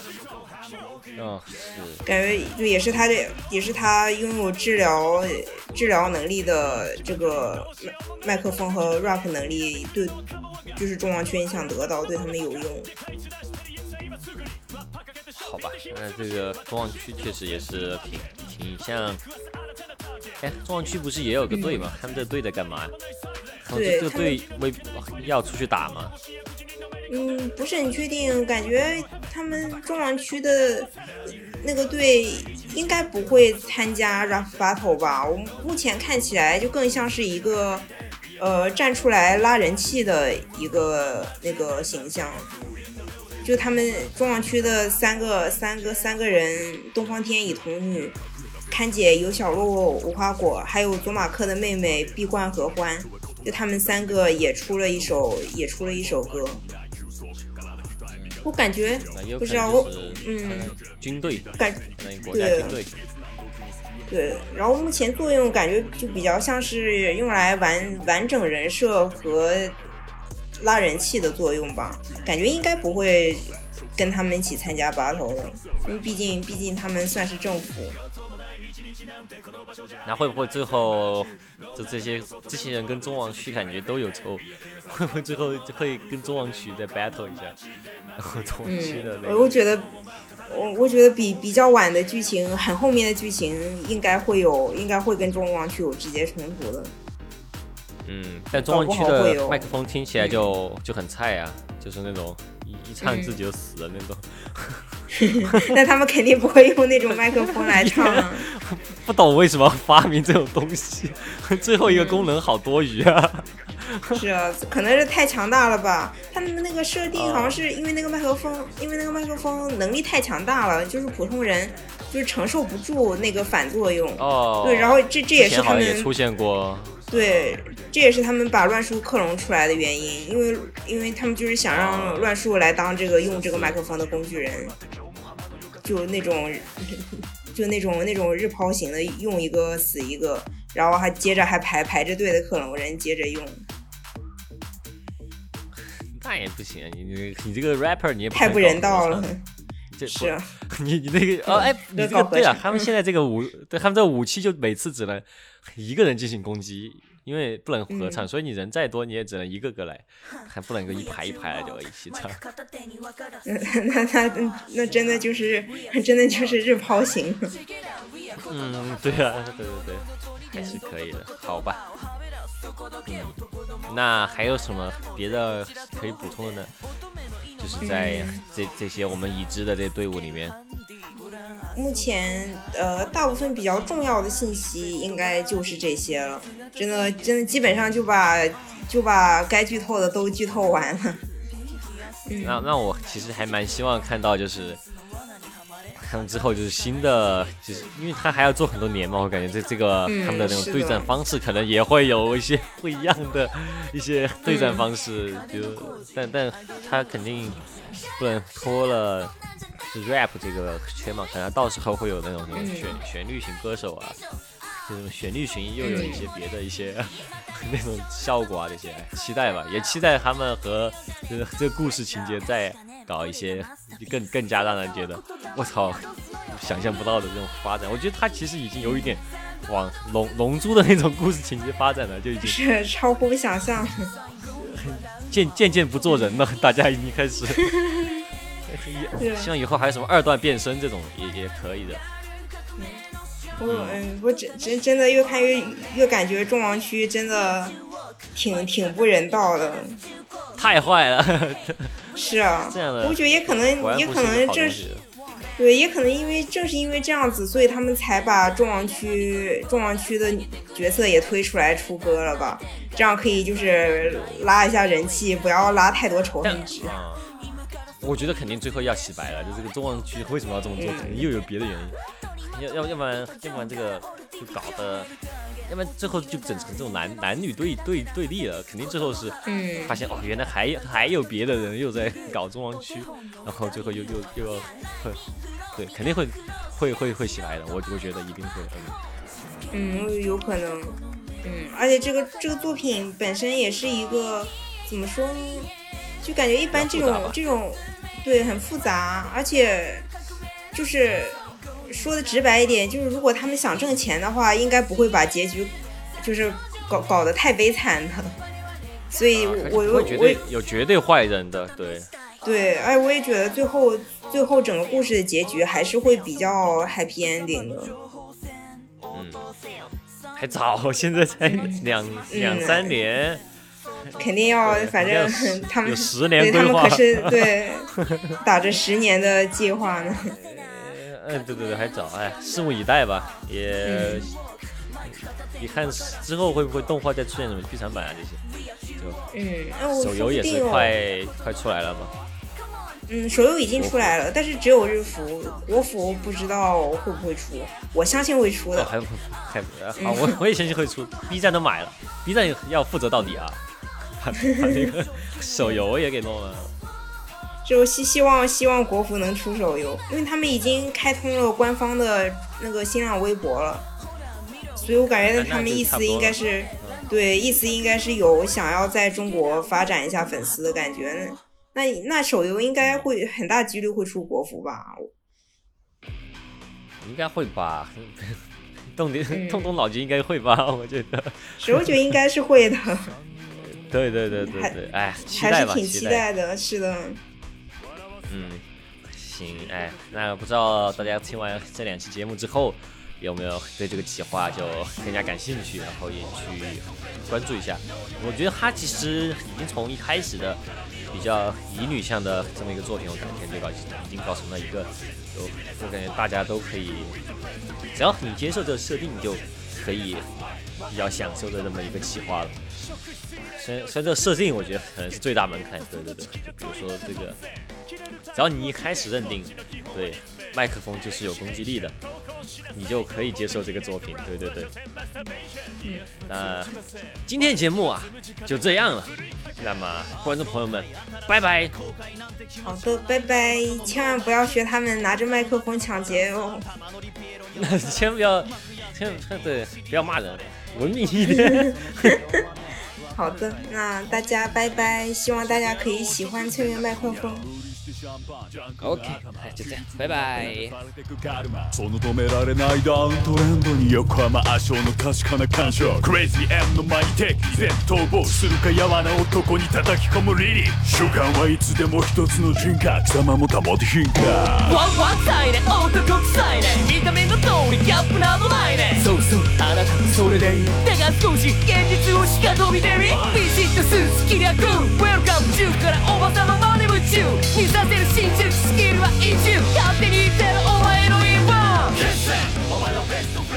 Speaker 2: 嗯，是，
Speaker 3: 感觉就也是他的，也是他拥有治疗治疗能力的这个麦麦克风和 rap 能力，对，就是中王区想得到，对他们有用。
Speaker 2: 好吧，那这个中望区确实也是挺挺像。哎，中望区不是也有个队吗？他们这队在干嘛呀？他们这队为要出去打吗？
Speaker 3: 嗯，不是很确定，感觉他们中网区的那个队应该不会参加 rap battle 吧？我目前看起来就更像是一个呃站出来拉人气的一个那个形象。就他们中网区的三个三个三个人，东方天乙童女、看姐有小鹿无花果，还有佐马克的妹妹碧冠合欢，就他们三个也出了一首也出了一首歌。我感觉不知道嗯
Speaker 2: 军队，
Speaker 3: 感对
Speaker 2: 军队。
Speaker 3: 对，然后目前作用感觉就比较像是用来完完整人设和拉人气的作用吧，感觉应该不会跟他们一起参加 battle 的，因为毕竟毕竟他们算是政府。
Speaker 2: 那会不会最后就这些这些人跟中王区感觉都有仇？会不会最后就会跟中王区再 battle 一下？然后中王区的那
Speaker 3: 嗯，
Speaker 2: 个
Speaker 3: 我觉得，我我觉得比比较晚的剧情，很后面的剧情应该会有，应该会跟中王区有直接冲突的。
Speaker 2: 嗯，但中王区的麦克风听起来就就很菜啊，就是那种一一唱自己就死的那种。
Speaker 3: 那他们肯定不会用那种麦克风来唱啊。
Speaker 2: 不懂为什么发明这种东西，最后一个功能好多余啊！
Speaker 3: 是啊，可能是太强大了吧？他们那个设定好像是因为那个麦克风，因为那个麦克风能力太强大了，就是普通人就是承受不住那个反作用。
Speaker 2: 哦，
Speaker 3: 对，然后这这也是他们
Speaker 2: 出现过，
Speaker 3: 对，这也是他们把乱树克隆出来的原因，因为因为他们就是想让乱树来当这个用这个麦克风的工具人，就那种 就那种那种日抛型的，用一个死一个，然后还接着还排排着队的克隆人接着用。
Speaker 2: 那也不行，你你你这个 rapper 你也不
Speaker 3: 太不人道了。
Speaker 2: 这
Speaker 3: 是啊，
Speaker 2: 你你那个哦哎，你这个对啊，他们现在这个武，对他们这个武器就每次只能一个人进行攻击，因为不能合唱，所以你人再多你也只能一个个来，还不能够一排一排的就一起唱。
Speaker 3: 那那那真的就是真的就是日抛型。
Speaker 2: 嗯，对啊，对对对，还是可以的，好吧。嗯，那还有什么别的可以补充的呢？就是在这这些我们已知的这队伍里面，
Speaker 3: 目前呃大部分比较重要的信息应该就是这些了。真的真的基本上就把就把该剧透的都剧透完了。
Speaker 2: 那那我其实还蛮希望看到就是。他们之后就是新的，就是因为他还要做很多年嘛，我感觉这这个他们的那种对战方式可能也会有一些 不一样的一些对战方式，比如，但但他肯定不能脱了是 rap 这个圈嘛，可能到时候会有那种什么旋旋律型歌手啊，这种旋律型又有一些别的一些 那种效果啊这些，期待吧，也期待他们和这个这个故事情节再。搞一些更更加让人觉得我操，想象不到的这种发展，我觉得他其实已经有一点往龙龙珠的那种故事情节发展了，就已经
Speaker 3: 是超乎想象，
Speaker 2: 渐渐渐不做人了，大家已经开始，希望以后还有什么二段变身这种也也可以的。
Speaker 3: 我嗯，我真真真的越看越越感觉众王区真的挺挺不人道的。
Speaker 2: 太坏了，
Speaker 3: 是啊，
Speaker 2: 这样的，
Speaker 3: 我觉得也可能，也可能这是，对，也可能因为正是因为这样子，所以他们才把众王区众王区的角色也推出来出歌了吧？这样可以就是拉一下人气，不要拉太多仇恨值。
Speaker 2: 我觉得肯定最后要洗白了，就这个中王区为什么要这么做，肯定又有别的原因，要要要不然要不然这个就搞得。要不然最后就整成这种男男女对对对立了，肯定最后是发现哦，原来还有还有别的人又在搞中王区，然后最后又又又要会，对，肯定会会会会洗白的，我我觉得一定会，
Speaker 3: 嗯，有可能，嗯，而且这个这个作品本身也是一个怎么说呢，就感觉一般这种这种对很复杂，而且就是。说的直白一点，就是如果他们想挣钱的话，应该不会把结局就是搞搞得太悲惨的。所以，我我我
Speaker 2: 有绝对坏人的，对
Speaker 3: 对，哎，我也觉得最后最后整个故事的结局还是会比较 happy ending 的。
Speaker 2: 嗯，还早，现在才两两三年，
Speaker 3: 肯定要，反正他们
Speaker 2: 十年
Speaker 3: 规划，他们可是对 打着十年的计划呢。
Speaker 2: 嗯，对对对，还早，哎，拭目以待吧。也，你看之后会不会动画再出现什么剧场版啊这些？就，
Speaker 3: 嗯，
Speaker 2: 手游也是快快出来了吗？
Speaker 3: 嗯，手游已经出来了，但是只有日服，国服不知道会不会出。我相信会出的。
Speaker 2: 还还好，我我也相信会出。B 站都买了，B 站要负责到底啊，把把那个手游也给弄了。
Speaker 3: 就希希望希望国服能出手游，因为他们已经开通了官方的那个新浪微博了，所以我感觉他们意思应该是，对，意思应该是有想要在中国发展一下粉丝的感觉。那那手游应该会很大几率会出国服吧？
Speaker 2: 应该会吧，动点动动脑筋应该会吧？我觉得，
Speaker 3: 所以我觉得应该是会的。
Speaker 2: 对对对对对，哎，
Speaker 3: 还是挺期待的，是的。
Speaker 2: 嗯，行，哎，那不知道大家听完这两期节目之后，有没有对这个企划就更加感兴趣，然后也去关注一下？我觉得他其实已经从一开始的比较乙女向的这么一个作品，我感觉就搞已经搞成了一个，就我感觉大家都可以，只要你接受这个设定，就可以比较享受的这么一个企划了。虽然虽然这个设定，我觉得可能是最大门槛，对对对，就比如说这个。只要你一开始认定，对麦克风就是有攻击力的，你就可以接受这个作品。对对对。那今天节目啊就这样了。那么观众朋友们，拜拜。
Speaker 3: 好的，拜拜。千万不要学他们拿着麦克风抢劫哦。
Speaker 2: 那千万不要，千万对不要骂人，文明一点。
Speaker 3: 好的，那大家拜拜，希望大家可以喜欢催眠麦克风。
Speaker 2: OK，哎就这样，拜拜。
Speaker 1: その止められないダウントレンドに横浜圧勝の確かな感傷クレイジー M の前に敵前逃亡するかやわな男に叩き込むリリー。習慣はいつでも一つの人格貴様も保てひんか。
Speaker 4: ワンワン臭いね男臭いね。見た目の通りギャップなどないね。そうそうあなたもそれでいい。だが少し現実をしか飛び出みビシッとスーツ着りゃクー。ルウェルカム中からおばさままで宇宙。させる真珠。スキルは一重勝手に言ってるお前のインバウ
Speaker 5: 決戦お前のベスト